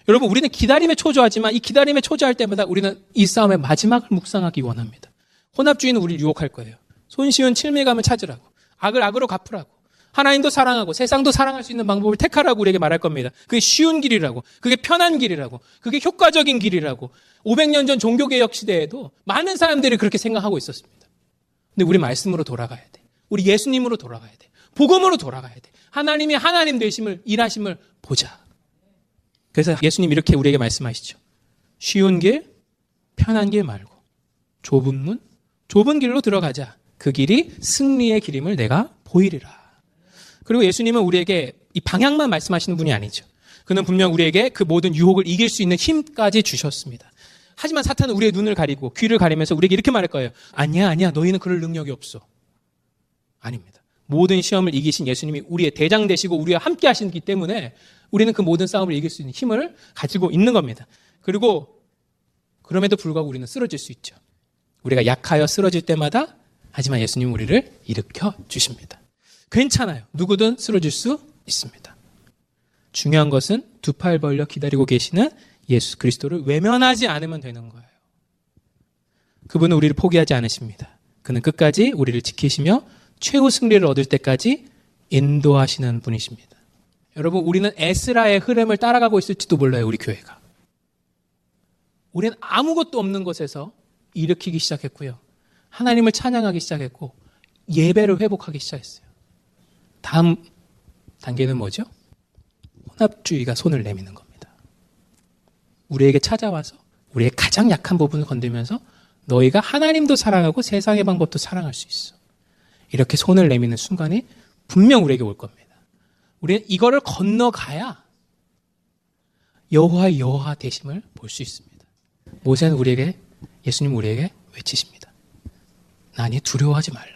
여러분 우리는 기다림에 초조하지만 이 기다림에 초조할 때마다 우리는 이 싸움의 마지막을 묵상하기 원합니다. 혼합주의는 우리를 유혹할 거예요. 손쉬운 칠밀감을 찾으라고 악을 악으로 갚으라고 하나님도 사랑하고 세상도 사랑할 수 있는 방법을 택하라고 우리에게 말할 겁니다. 그게 쉬운 길이라고, 그게 편한 길이라고, 그게 효과적인 길이라고. 500년 전 종교개혁 시대에도 많은 사람들이 그렇게 생각하고 있었습니다. 근데 우리 말씀으로 돌아가야 돼. 우리 예수님으로 돌아가야 돼. 복음으로 돌아가야 돼. 하나님이 하나님 되심을, 일하심을 보자. 그래서 예수님 이렇게 우리에게 말씀하시죠. 쉬운 길, 편한 길 말고, 좁은 문, 좁은 길로 들어가자. 그 길이 승리의 길임을 내가 보이리라. 그리고 예수님은 우리에게 이 방향만 말씀하시는 분이 아니죠. 그는 분명 우리에게 그 모든 유혹을 이길 수 있는 힘까지 주셨습니다. 하지만 사탄은 우리의 눈을 가리고 귀를 가리면서 우리에게 이렇게 말할 거예요. 아니야, 아니야. 너희는 그럴 능력이 없어. 아닙니다. 모든 시험을 이기신 예수님이 우리의 대장 되시고 우리와 함께 하시기 때문에 우리는 그 모든 싸움을 이길 수 있는 힘을 가지고 있는 겁니다. 그리고 그럼에도 불구하고 우리는 쓰러질 수 있죠. 우리가 약하여 쓰러질 때마다 하지만 예수님 우리를 일으켜 주십니다. 괜찮아요. 누구든 쓰러질 수 있습니다. 중요한 것은 두 팔 벌려 기다리고 계시는 예수 그리스도를 외면하지 않으면 되는 거예요. 그분은 우리를 포기하지 않으십니다. 그는 끝까지 우리를 지키시며 최후 승리를 얻을 때까지 인도하시는 분이십니다. 여러분, 우리는 에스라의 흐름을 따라가고 있을지도 몰라요, 우리 교회가. 우리는 아무것도 없는 곳에서 일으키기 시작했고요. 하나님을 찬양하기 시작했고, 예배를 회복하기 시작했어요. 다음 단계는 뭐죠? 혼합주의가 손을 내미는 겁니다. 우리에게 찾아와서 우리의 가장 약한 부분을 건들면서 너희가 하나님도 사랑하고 세상의 방법도 사랑할 수 있어. 이렇게 손을 내미는 순간이 분명 우리에게 올 겁니다. 우리는 이거를 건너가야 여호와 여호와 되심을 볼 수 있습니다. 모세는 우리에게 예수님 우리에게 외치십니다. 나니 두려워하지 말라.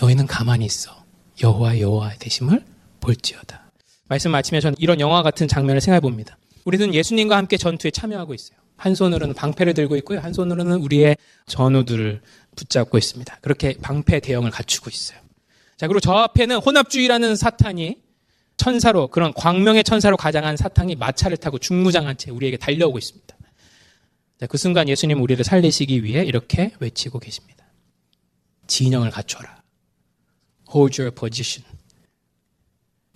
너희는 가만히 있어. 여호와 여호와의 되심을 볼지어다. 말씀 마치며 저는 이런 영화 같은 장면을 생각해 봅니다. 우리는 예수님과 함께 전투에 참여하고 있어요. 한 손으로는 방패를 들고 있고요. 한 손으로는 우리의 전우들을 붙잡고 있습니다. 그렇게 방패 대형을 갖추고 있어요. 자, 그리고 저 앞에는 혼합주의라는 사탄이 천사로, 그런 광명의 천사로 가장한 사탄이 마차를 타고 중무장한 채 우리에게 달려오고 있습니다. 자, 그 순간 예수님 우리를 살리시기 위해 이렇게 외치고 계십니다. 진영을 갖춰라. Hold your position.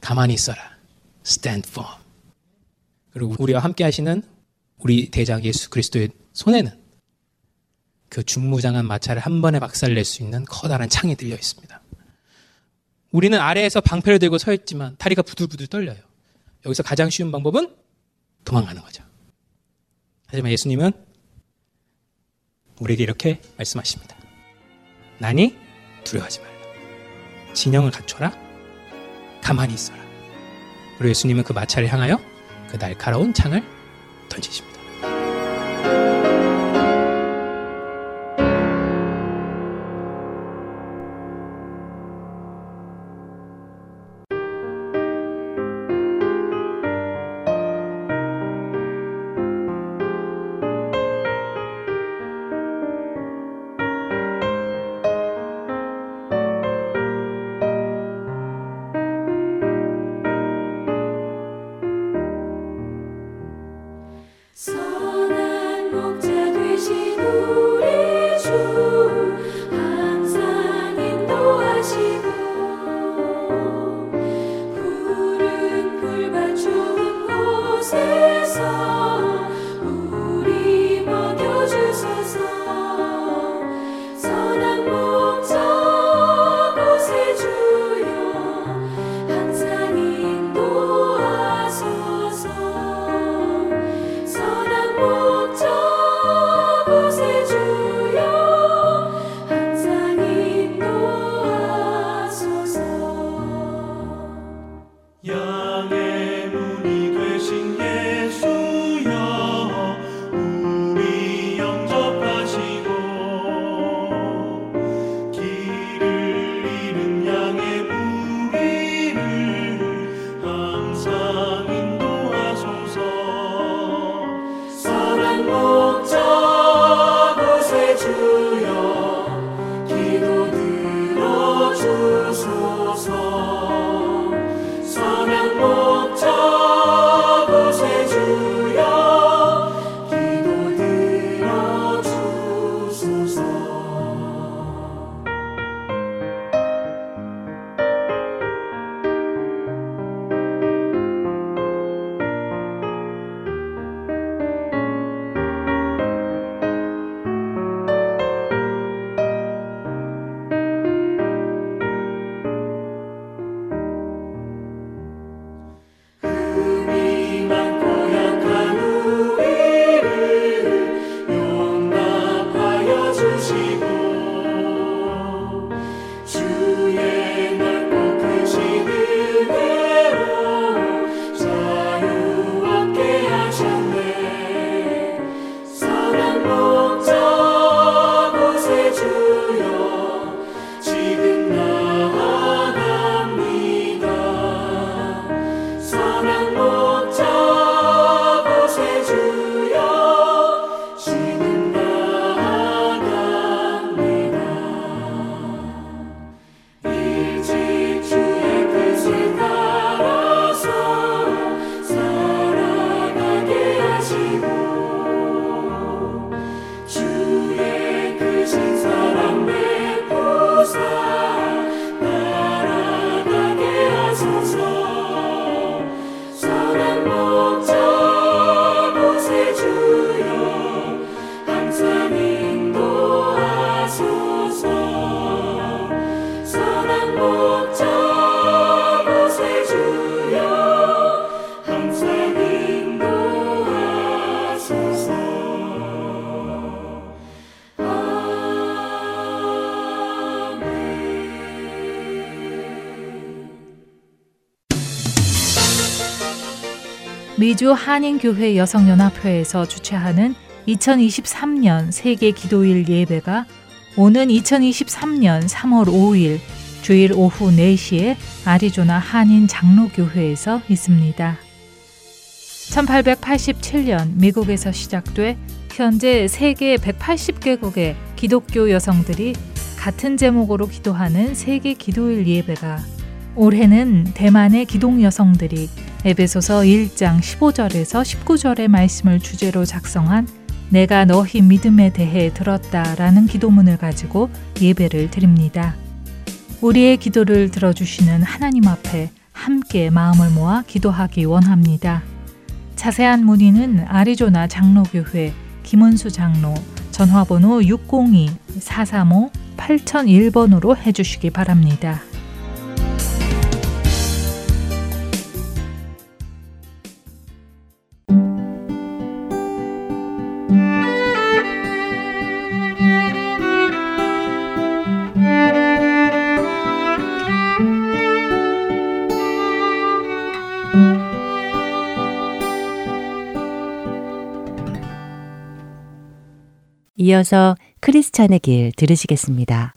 가만히 있어라. Stand firm. 그리고 우리와 함께 하시는 우리 대장 예수 그리스도의 손에는 그 중무장한 마차를 한 번에 박살낼 수 있는 커다란 창이 들려 있습니다. 우리는 아래에서 방패를 들고 서 있지만 다리가 부들부들 떨려요. 여기서 가장 쉬운 방법은 도망가는 거죠. 하지만 예수님은 우리에게 이렇게 말씀하십니다. 나니 두려워하지 말라. 진영을 갖춰라. 가만히 있어라. 그리고 예수님은 그 마차를 향하여 그 날카로운 창을 던지십니다. 미주 한인교회 여성연합회에서 주최하는 2023년 세계 기도일 예배가 오는 2023년 3월 5일 주일 오후 4시에 아리조나 한인 장로교회에서 있습니다. 1887년 미국에서 시작돼 현재 세계 180개국의 기독교 여성들이 같은 제목으로 기도하는 세계 기도일 예배가 올해는 대만의 기독 여성들이 에베소서 1장 15절에서 19절의 말씀을 주제로 작성한 내가 너희 믿음에 대해 들었다라는 기도문을 가지고 예배를 드립니다. 우리의 기도를 들어주시는 하나님 앞에 함께 마음을 모아 기도하기 원합니다. 자세한 문의는 아리조나 장로교회 김은수 장로 전화번호 602-435-8001번으로 해주시기 바랍니다. 이어서 크리스찬의 길 들으시겠습니다.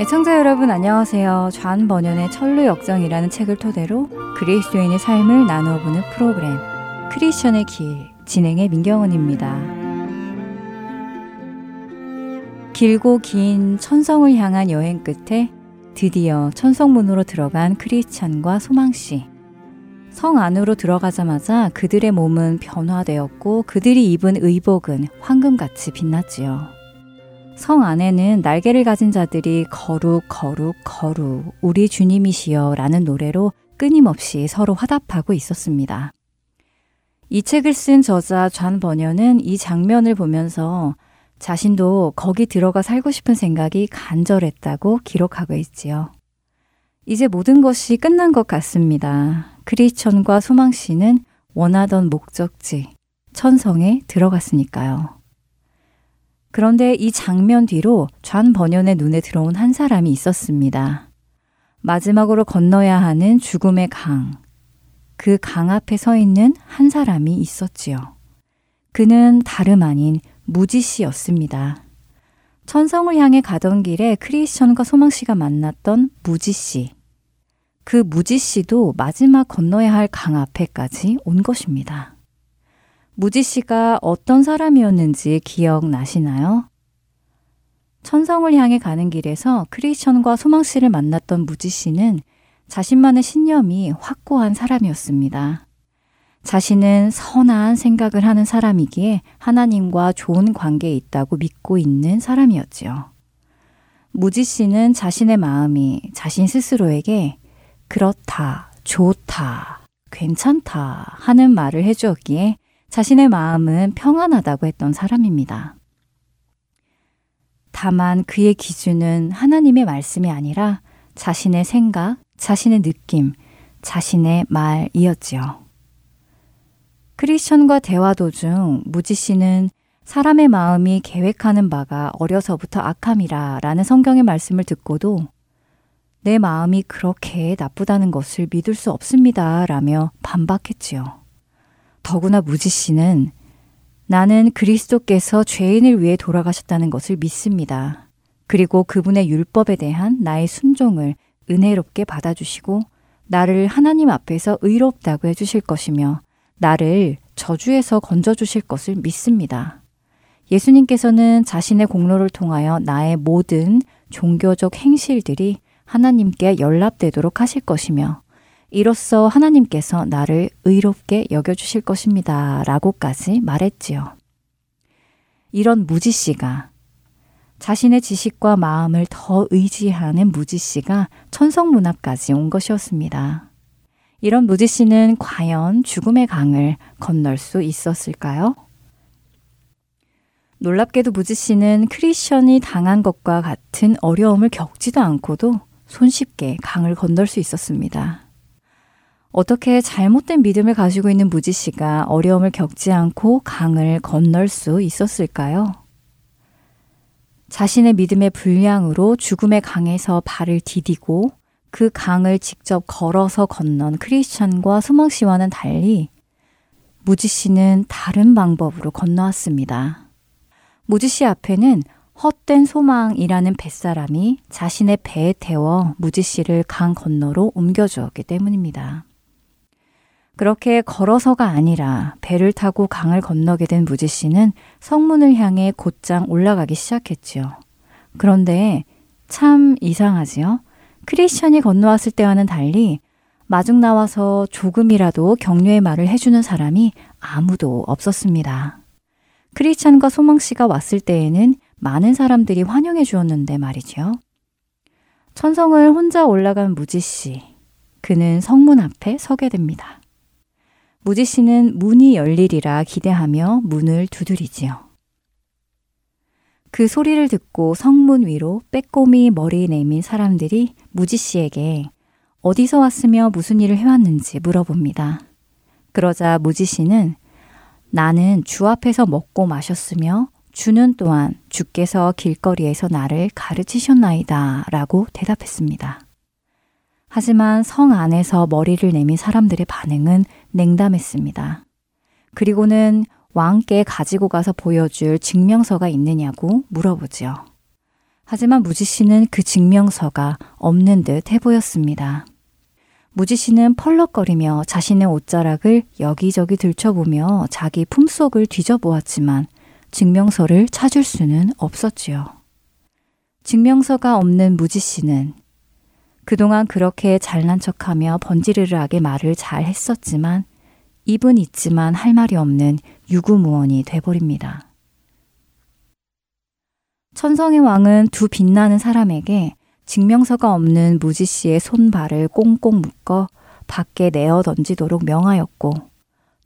애청자 여러분 안녕하세요. 좌 번연의 철로 역정이라는 책을 토대로 그리스도인의 삶을 나누어 보는 프로그램 크리스천의 길 진행의 민경원입니다. 길고 긴 천성을 향한 여행 끝에 드디어 천성문으로 들어간 크리스찬과 소망씨. 성 안으로 들어가자마자 그들의 몸은 변화되었고 그들이 입은 의복은 황금같이 빛났지요. 성 안에는 날개를 가진 자들이 거룩, 거룩, 거룩, 우리 주님이시여 라는 노래로 끊임없이 서로 화답하고 있었습니다. 이 책을 쓴 저자 좌 번연은 이 장면을 보면서 자신도 거기 들어가 살고 싶은 생각이 간절했다고 기록하고 있지요. 이제 모든 것이 끝난 것 같습니다. 크리스천과 소망 씨는 원하던 목적지, 천성에 들어갔으니까요. 그런데 이 장면 뒤로 좌 번연의 눈에 들어온 한 사람이 있었습니다. 마지막으로 건너야 하는 죽음의 강. 그 강 앞에 서 있는 한 사람이 있었지요. 그는 다름 아닌 무지 씨였습니다. 천성을 향해 가던 길에 크리스천과 소망 씨가 만났던 무지 씨. 그 무지 씨도 마지막 건너야 할 강 앞에까지 온 것입니다. 무지 씨가 어떤 사람이었는지 기억나시나요? 천성을 향해 가는 길에서 크리스천과 소망 씨를 만났던 무지 씨는 자신만의 신념이 확고한 사람이었습니다. 자신은 선한 생각을 하는 사람이기에 하나님과 좋은 관계에 있다고 믿고 있는 사람이었지요. 무지 씨는 자신의 마음이 자신 스스로에게 그렇다, 좋다, 괜찮다 하는 말을 해주었기에 자신의 마음은 평안하다고 했던 사람입니다. 다만 그의 기준은 하나님의 말씀이 아니라 자신의 생각, 자신의 느낌, 자신의 말이었지요. 크리스천과 대화 도중 무지 씨는 사람의 마음이 계획하는 바가 어려서부터 악함이라 라는 성경의 말씀을 듣고도 내 마음이 그렇게 나쁘다는 것을 믿을 수 없습니다 라며 반박했지요. 더구나 무지 씨는 나는 그리스도께서 죄인을 위해 돌아가셨다는 것을 믿습니다. 그리고 그분의 율법에 대한 나의 순종을 은혜롭게 받아주시고 나를 하나님 앞에서 의롭다고 해주실 것이며 나를 저주에서 건져주실 것을 믿습니다. 예수님께서는 자신의 공로를 통하여 나의 모든 종교적 행실들이 하나님께 연락되도록 하실 것이며 이로써 하나님께서 나를 의롭게 여겨주실 것입니다. 라고까지 말했지요. 이런 무지 씨가 자신의 지식과 마음을 더 의지하는 무지 씨가 천성문 앞까지 온 것이었습니다. 이런 무지 씨는 과연 죽음의 강을 건널 수 있었을까요? 놀랍게도 무지 씨는 크리스천이 당한 것과 같은 어려움을 겪지도 않고도 손쉽게 강을 건널 수 있었습니다. 어떻게 잘못된 믿음을 가지고 있는 무지 씨가 어려움을 겪지 않고 강을 건널 수 있었을까요? 자신의 믿음의 분량으로 죽음의 강에서 발을 디디고 그 강을 직접 걸어서 건넌 크리스찬과 소망 씨와는 달리 무지 씨는 다른 방법으로 건너왔습니다. 무지 씨 앞에는 헛된 소망이라는 뱃사람이 자신의 배에 태워 무지 씨를 강 건너로 옮겨주었기 때문입니다. 그렇게 걸어서가 아니라 배를 타고 강을 건너게 된 무지 씨는 성문을 향해 곧장 올라가기 시작했지요. 그런데 참 이상하지요? 크리스천이 건너왔을 때와는 달리 마중 나와서 조금이라도 격려의 말을 해주는 사람이 아무도 없었습니다. 크리스찬과 소망 씨가 왔을 때에는 많은 사람들이 환영해 주었는데 말이죠. 천성을 혼자 올라간 무지 씨. 그는 성문 앞에 서게 됩니다. 무지 씨는 문이 열리리라 기대하며 문을 두드리지요. 그 소리를 듣고 성문 위로 빼꼼히 머리 내민 사람들이 무지 씨에게 어디서 왔으며 무슨 일을 해왔는지 물어봅니다. 그러자 무지 씨는 나는 주 앞에서 먹고 마셨으며 주는 또한 주께서 길거리에서 나를 가르치셨나이다 라고 대답했습니다. 하지만 성 안에서 머리를 내민 사람들의 반응은 냉담했습니다. 그리고는 왕께 가지고 가서 보여줄 증명서가 있느냐고 물어보지요. 하지만 무지 씨는 그 증명서가 없는 듯 해 보였습니다. 무지 씨는 펄럭거리며 자신의 옷자락을 여기저기 들춰보며 자기 품속을 뒤져보았지만 증명서를 찾을 수는 없었지요. 증명서가 없는 무지 씨는 그동안 그렇게 잘난 척하며 번지르르하게 말을 잘 했었지만 입은 있지만 할 말이 없는 유구무원이 돼버립니다. 천성의 왕은 두 빛나는 사람에게 증명서가 없는 무지 씨의 손발을 꽁꽁 묶어 밖에 내어 던지도록 명하였고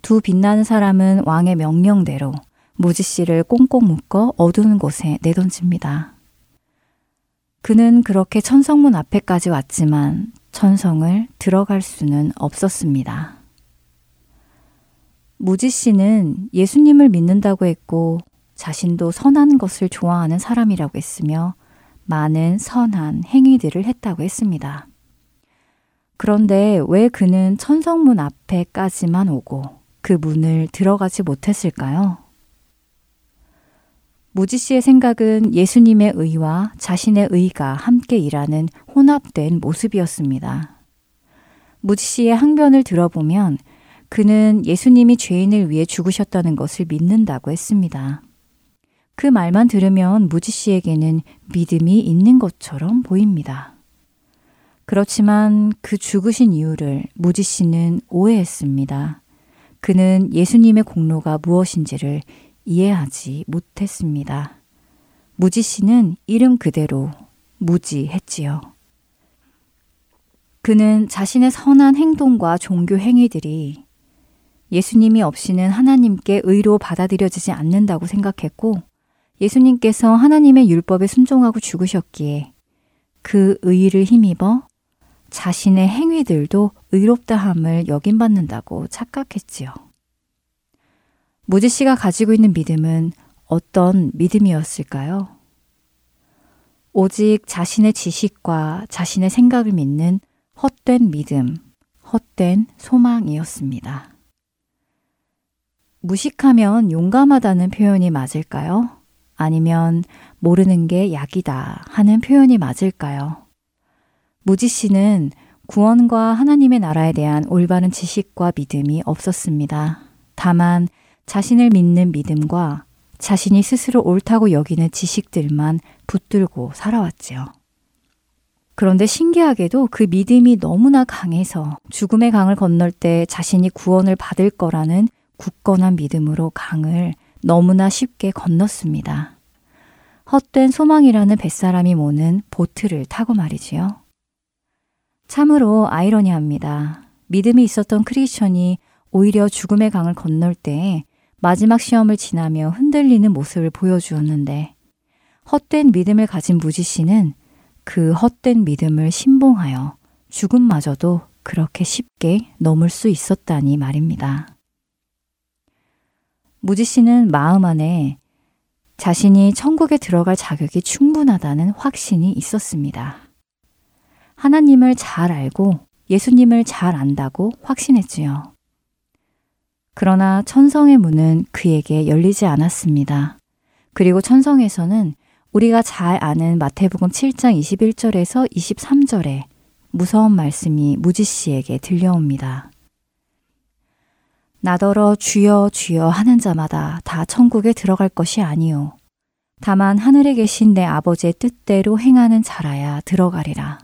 두 빛나는 사람은 왕의 명령대로 무지 씨를 꽁꽁 묶어 어두운 곳에 내던집니다. 그는 그렇게 천성문 앞에까지 왔지만 천성을 들어갈 수는 없었습니다. 무지 씨는 예수님을 믿는다고 했고 자신도 선한 것을 좋아하는 사람이라고 했으며 많은 선한 행위들을 했다고 했습니다. 그런데 왜 그는 천성문 앞에까지만 오고 그 문을 들어가지 못했을까요? 무지 씨의 생각은 예수님의 의와 자신의 의가 함께 일하는 혼합된 모습이었습니다. 무지 씨의 항변을 들어보면 그는 예수님이 죄인을 위해 죽으셨다는 것을 믿는다고 했습니다. 그 말만 들으면 무지 씨에게는 믿음이 있는 것처럼 보입니다. 그렇지만 그 죽으신 이유를 무지 씨는 오해했습니다. 그는 예수님의 공로가 무엇인지를 이해하지 못했습니다. 무지 씨는 이름 그대로 무지했지요. 그는 자신의 선한 행동과 종교 행위들이 예수님이 없이는 하나님께 의로 받아들여지지 않는다고 생각했고 예수님께서 하나님의 율법에 순종하고 죽으셨기에 그 의의를 힘입어 자신의 행위들도 의롭다함을 여김받는다고 착각했지요. 모지 씨가 가지고 있는 믿음은 어떤 믿음이었을까요? 오직 자신의 지식과 자신의 생각을 믿는 헛된 믿음, 헛된 소망이었습니다. 무식하면 용감하다는 표현이 맞을까요? 아니면 모르는 게 약이다 하는 표현이 맞을까요? 무지 씨는 구원과 하나님의 나라에 대한 올바른 지식과 믿음이 없었습니다. 다만 자신을 믿는 믿음과 자신이 스스로 옳다고 여기는 지식들만 붙들고 살아왔지요. 그런데 신기하게도 그 믿음이 너무나 강해서 죽음의 강을 건널 때 자신이 구원을 받을 거라는 굳건한 믿음으로 강을 너무나 쉽게 건넜습니다. 헛된 소망이라는 뱃사람이 모는 보트를 타고 말이지요. 참으로 아이러니합니다. 믿음이 있었던 크리스천이 오히려 죽음의 강을 건널 때 마지막 시험을 지나며 흔들리는 모습을 보여주었는데 헛된 믿음을 가진 무지 씨는 그 헛된 믿음을 신봉하여 죽음마저도 그렇게 쉽게 넘을 수 있었다니 말입니다. 무지 씨는 마음 안에 자신이 천국에 들어갈 자격이 충분하다는 확신이 있었습니다. 하나님을 잘 알고 예수님을 잘 안다고 확신했지요. 그러나 천성의 문은 그에게 열리지 않았습니다. 그리고 천성에서는 우리가 잘 아는 마태복음 7장 21절에서 23절에 무서운 말씀이 무지 씨에게 들려옵니다. 나더러 주여 주여 하는 자마다 다 천국에 들어갈 것이 아니요. 다만 하늘에 계신 내 아버지의 뜻대로 행하는 자라야 들어가리라.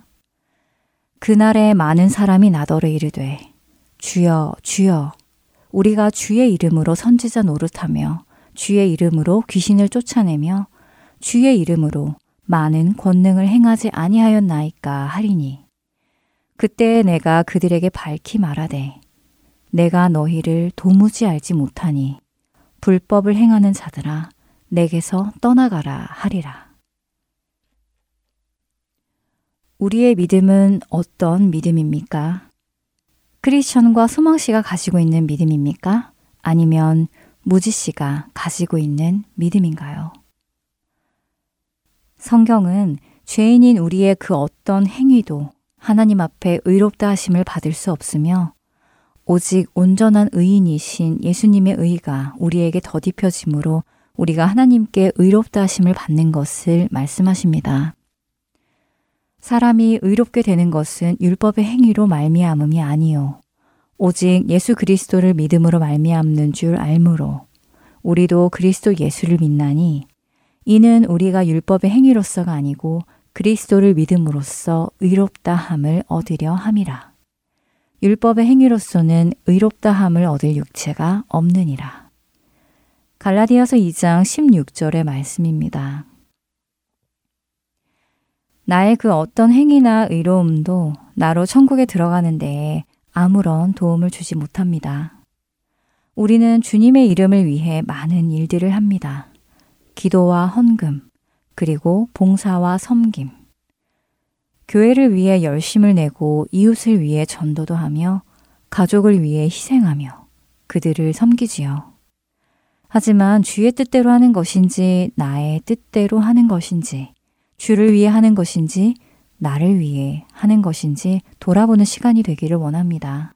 그날에 많은 사람이 나더러 이르되 주여 주여 우리가 주의 이름으로 선지자 노릇하며 주의 이름으로 귀신을 쫓아내며 주의 이름으로 많은 권능을 행하지 아니하였나이까 하리니 그때 내가 그들에게 밝히 말하되 내가 너희를 도무지 알지 못하니 불법을 행하는 자들아 내게서 떠나가라 하리라. 우리의 믿음은 어떤 믿음입니까? 크리스천과 소망 씨가 가지고 있는 믿음입니까? 아니면 무지 씨가 가지고 있는 믿음인가요? 성경은 죄인인 우리의 그 어떤 행위도 하나님 앞에 의롭다 하심을 받을 수 없으며 오직 온전한 의인이신 예수님의 의가 우리에게 더딥혀짐으로 우리가 하나님께 의롭다 하심을 받는 것을 말씀하십니다. 사람이 의롭게 되는 것은 율법의 행위로 말미암음이 아니요 오직 예수 그리스도를 믿음으로 말미암는 줄 알므로 우리도 그리스도 예수를 믿나니 이는 우리가 율법의 행위로서가 아니고 그리스도를 믿음으로써 의롭다 함을 얻으려 함이라. 율법의 행위로서는 의롭다 함을 얻을 육체가 없느니라. 갈라디아서 2장 16절의 말씀입니다. 나의 그 어떤 행위나 의로움도 나로 천국에 들어가는 데에 아무런 도움을 주지 못합니다. 우리는 주님의 이름을 위해 많은 일들을 합니다. 기도와 헌금, 그리고 봉사와 섬김. 교회를 위해 열심을 내고 이웃을 위해 전도도 하며 가족을 위해 희생하며 그들을 섬기지요. 하지만 주의 뜻대로 하는 것인지 나의 뜻대로 하는 것인지 주를 위해 하는 것인지 나를 위해 하는 것인지 돌아보는 시간이 되기를 원합니다.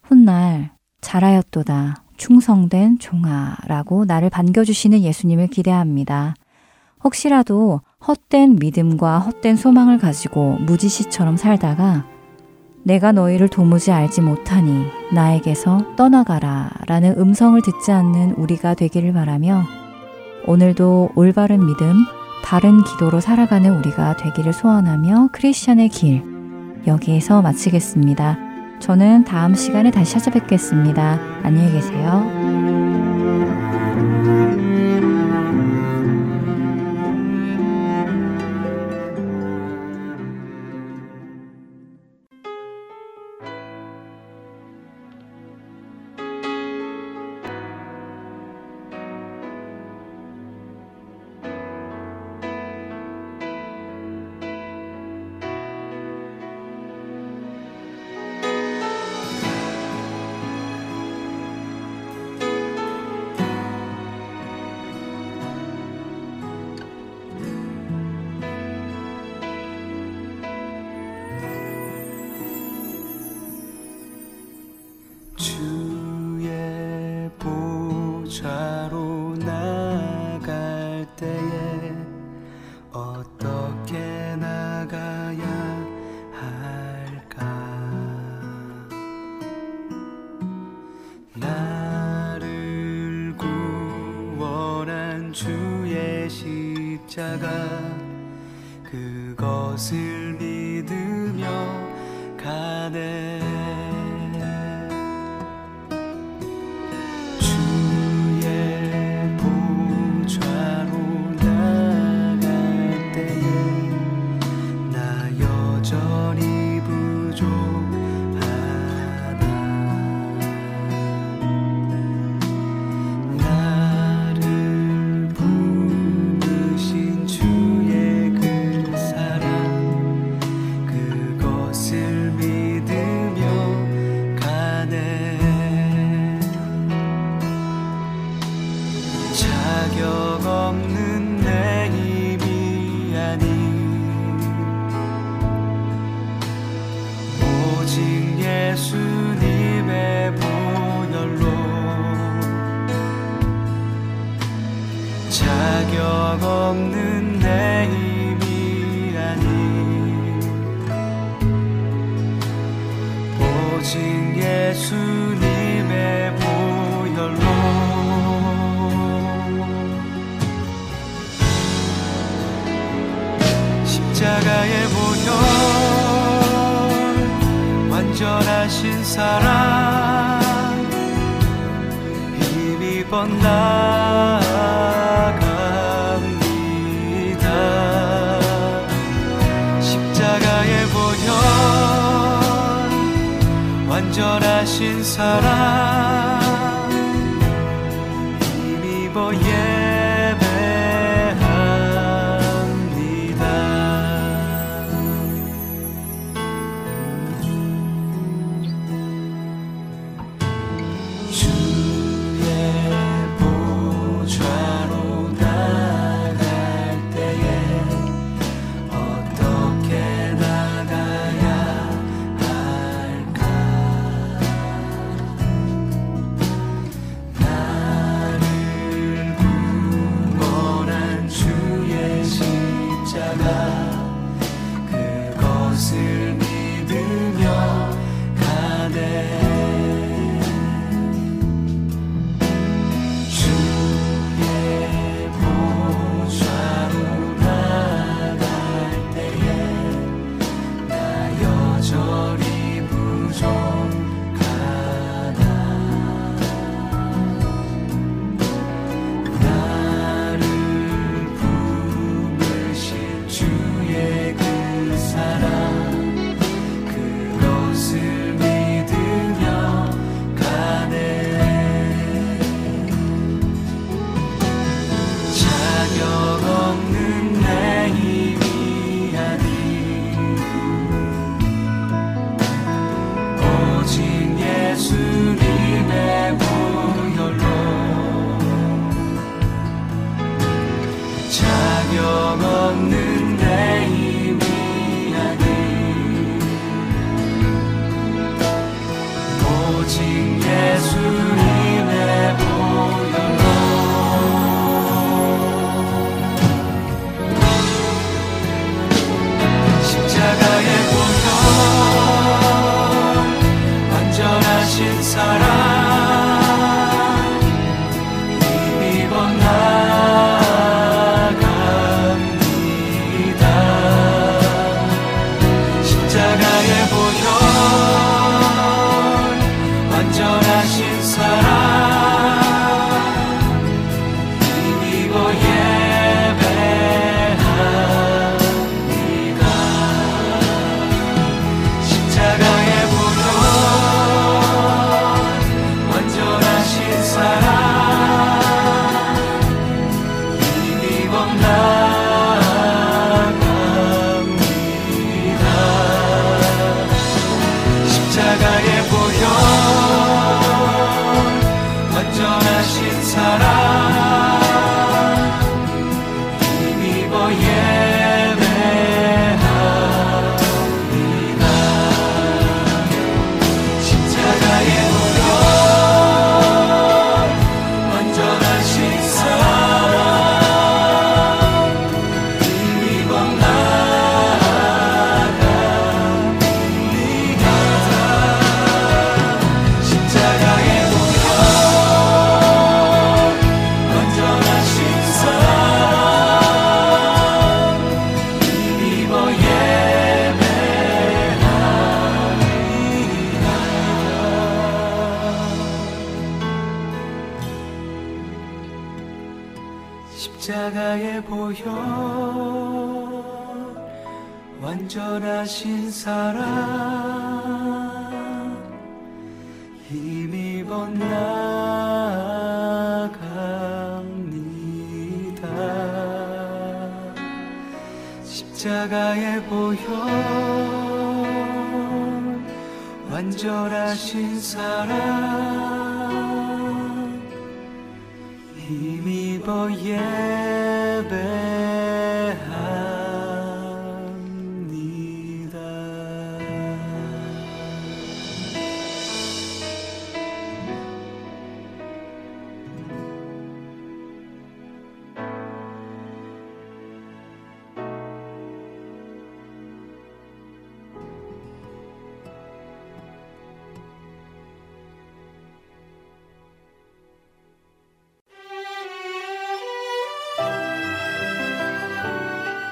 훗날 잘하였도다 충성된 종아라고 나를 반겨주시는 예수님을 기대합니다. 혹시라도 헛된 믿음과 헛된 소망을 가지고 무지시처럼 살다가 내가 너희를 도무지 알지 못하니 나에게서 떠나가라 라는 음성을 듣지 않는 우리가 되기를 바라며 오늘도 올바른 믿음, 바른 기도로 살아가는 우리가 되기를 소원하며 크리스천의 길 여기에서 마치겠습니다. 저는 다음 시간에 다시 찾아뵙겠습니다. 안녕히 계세요.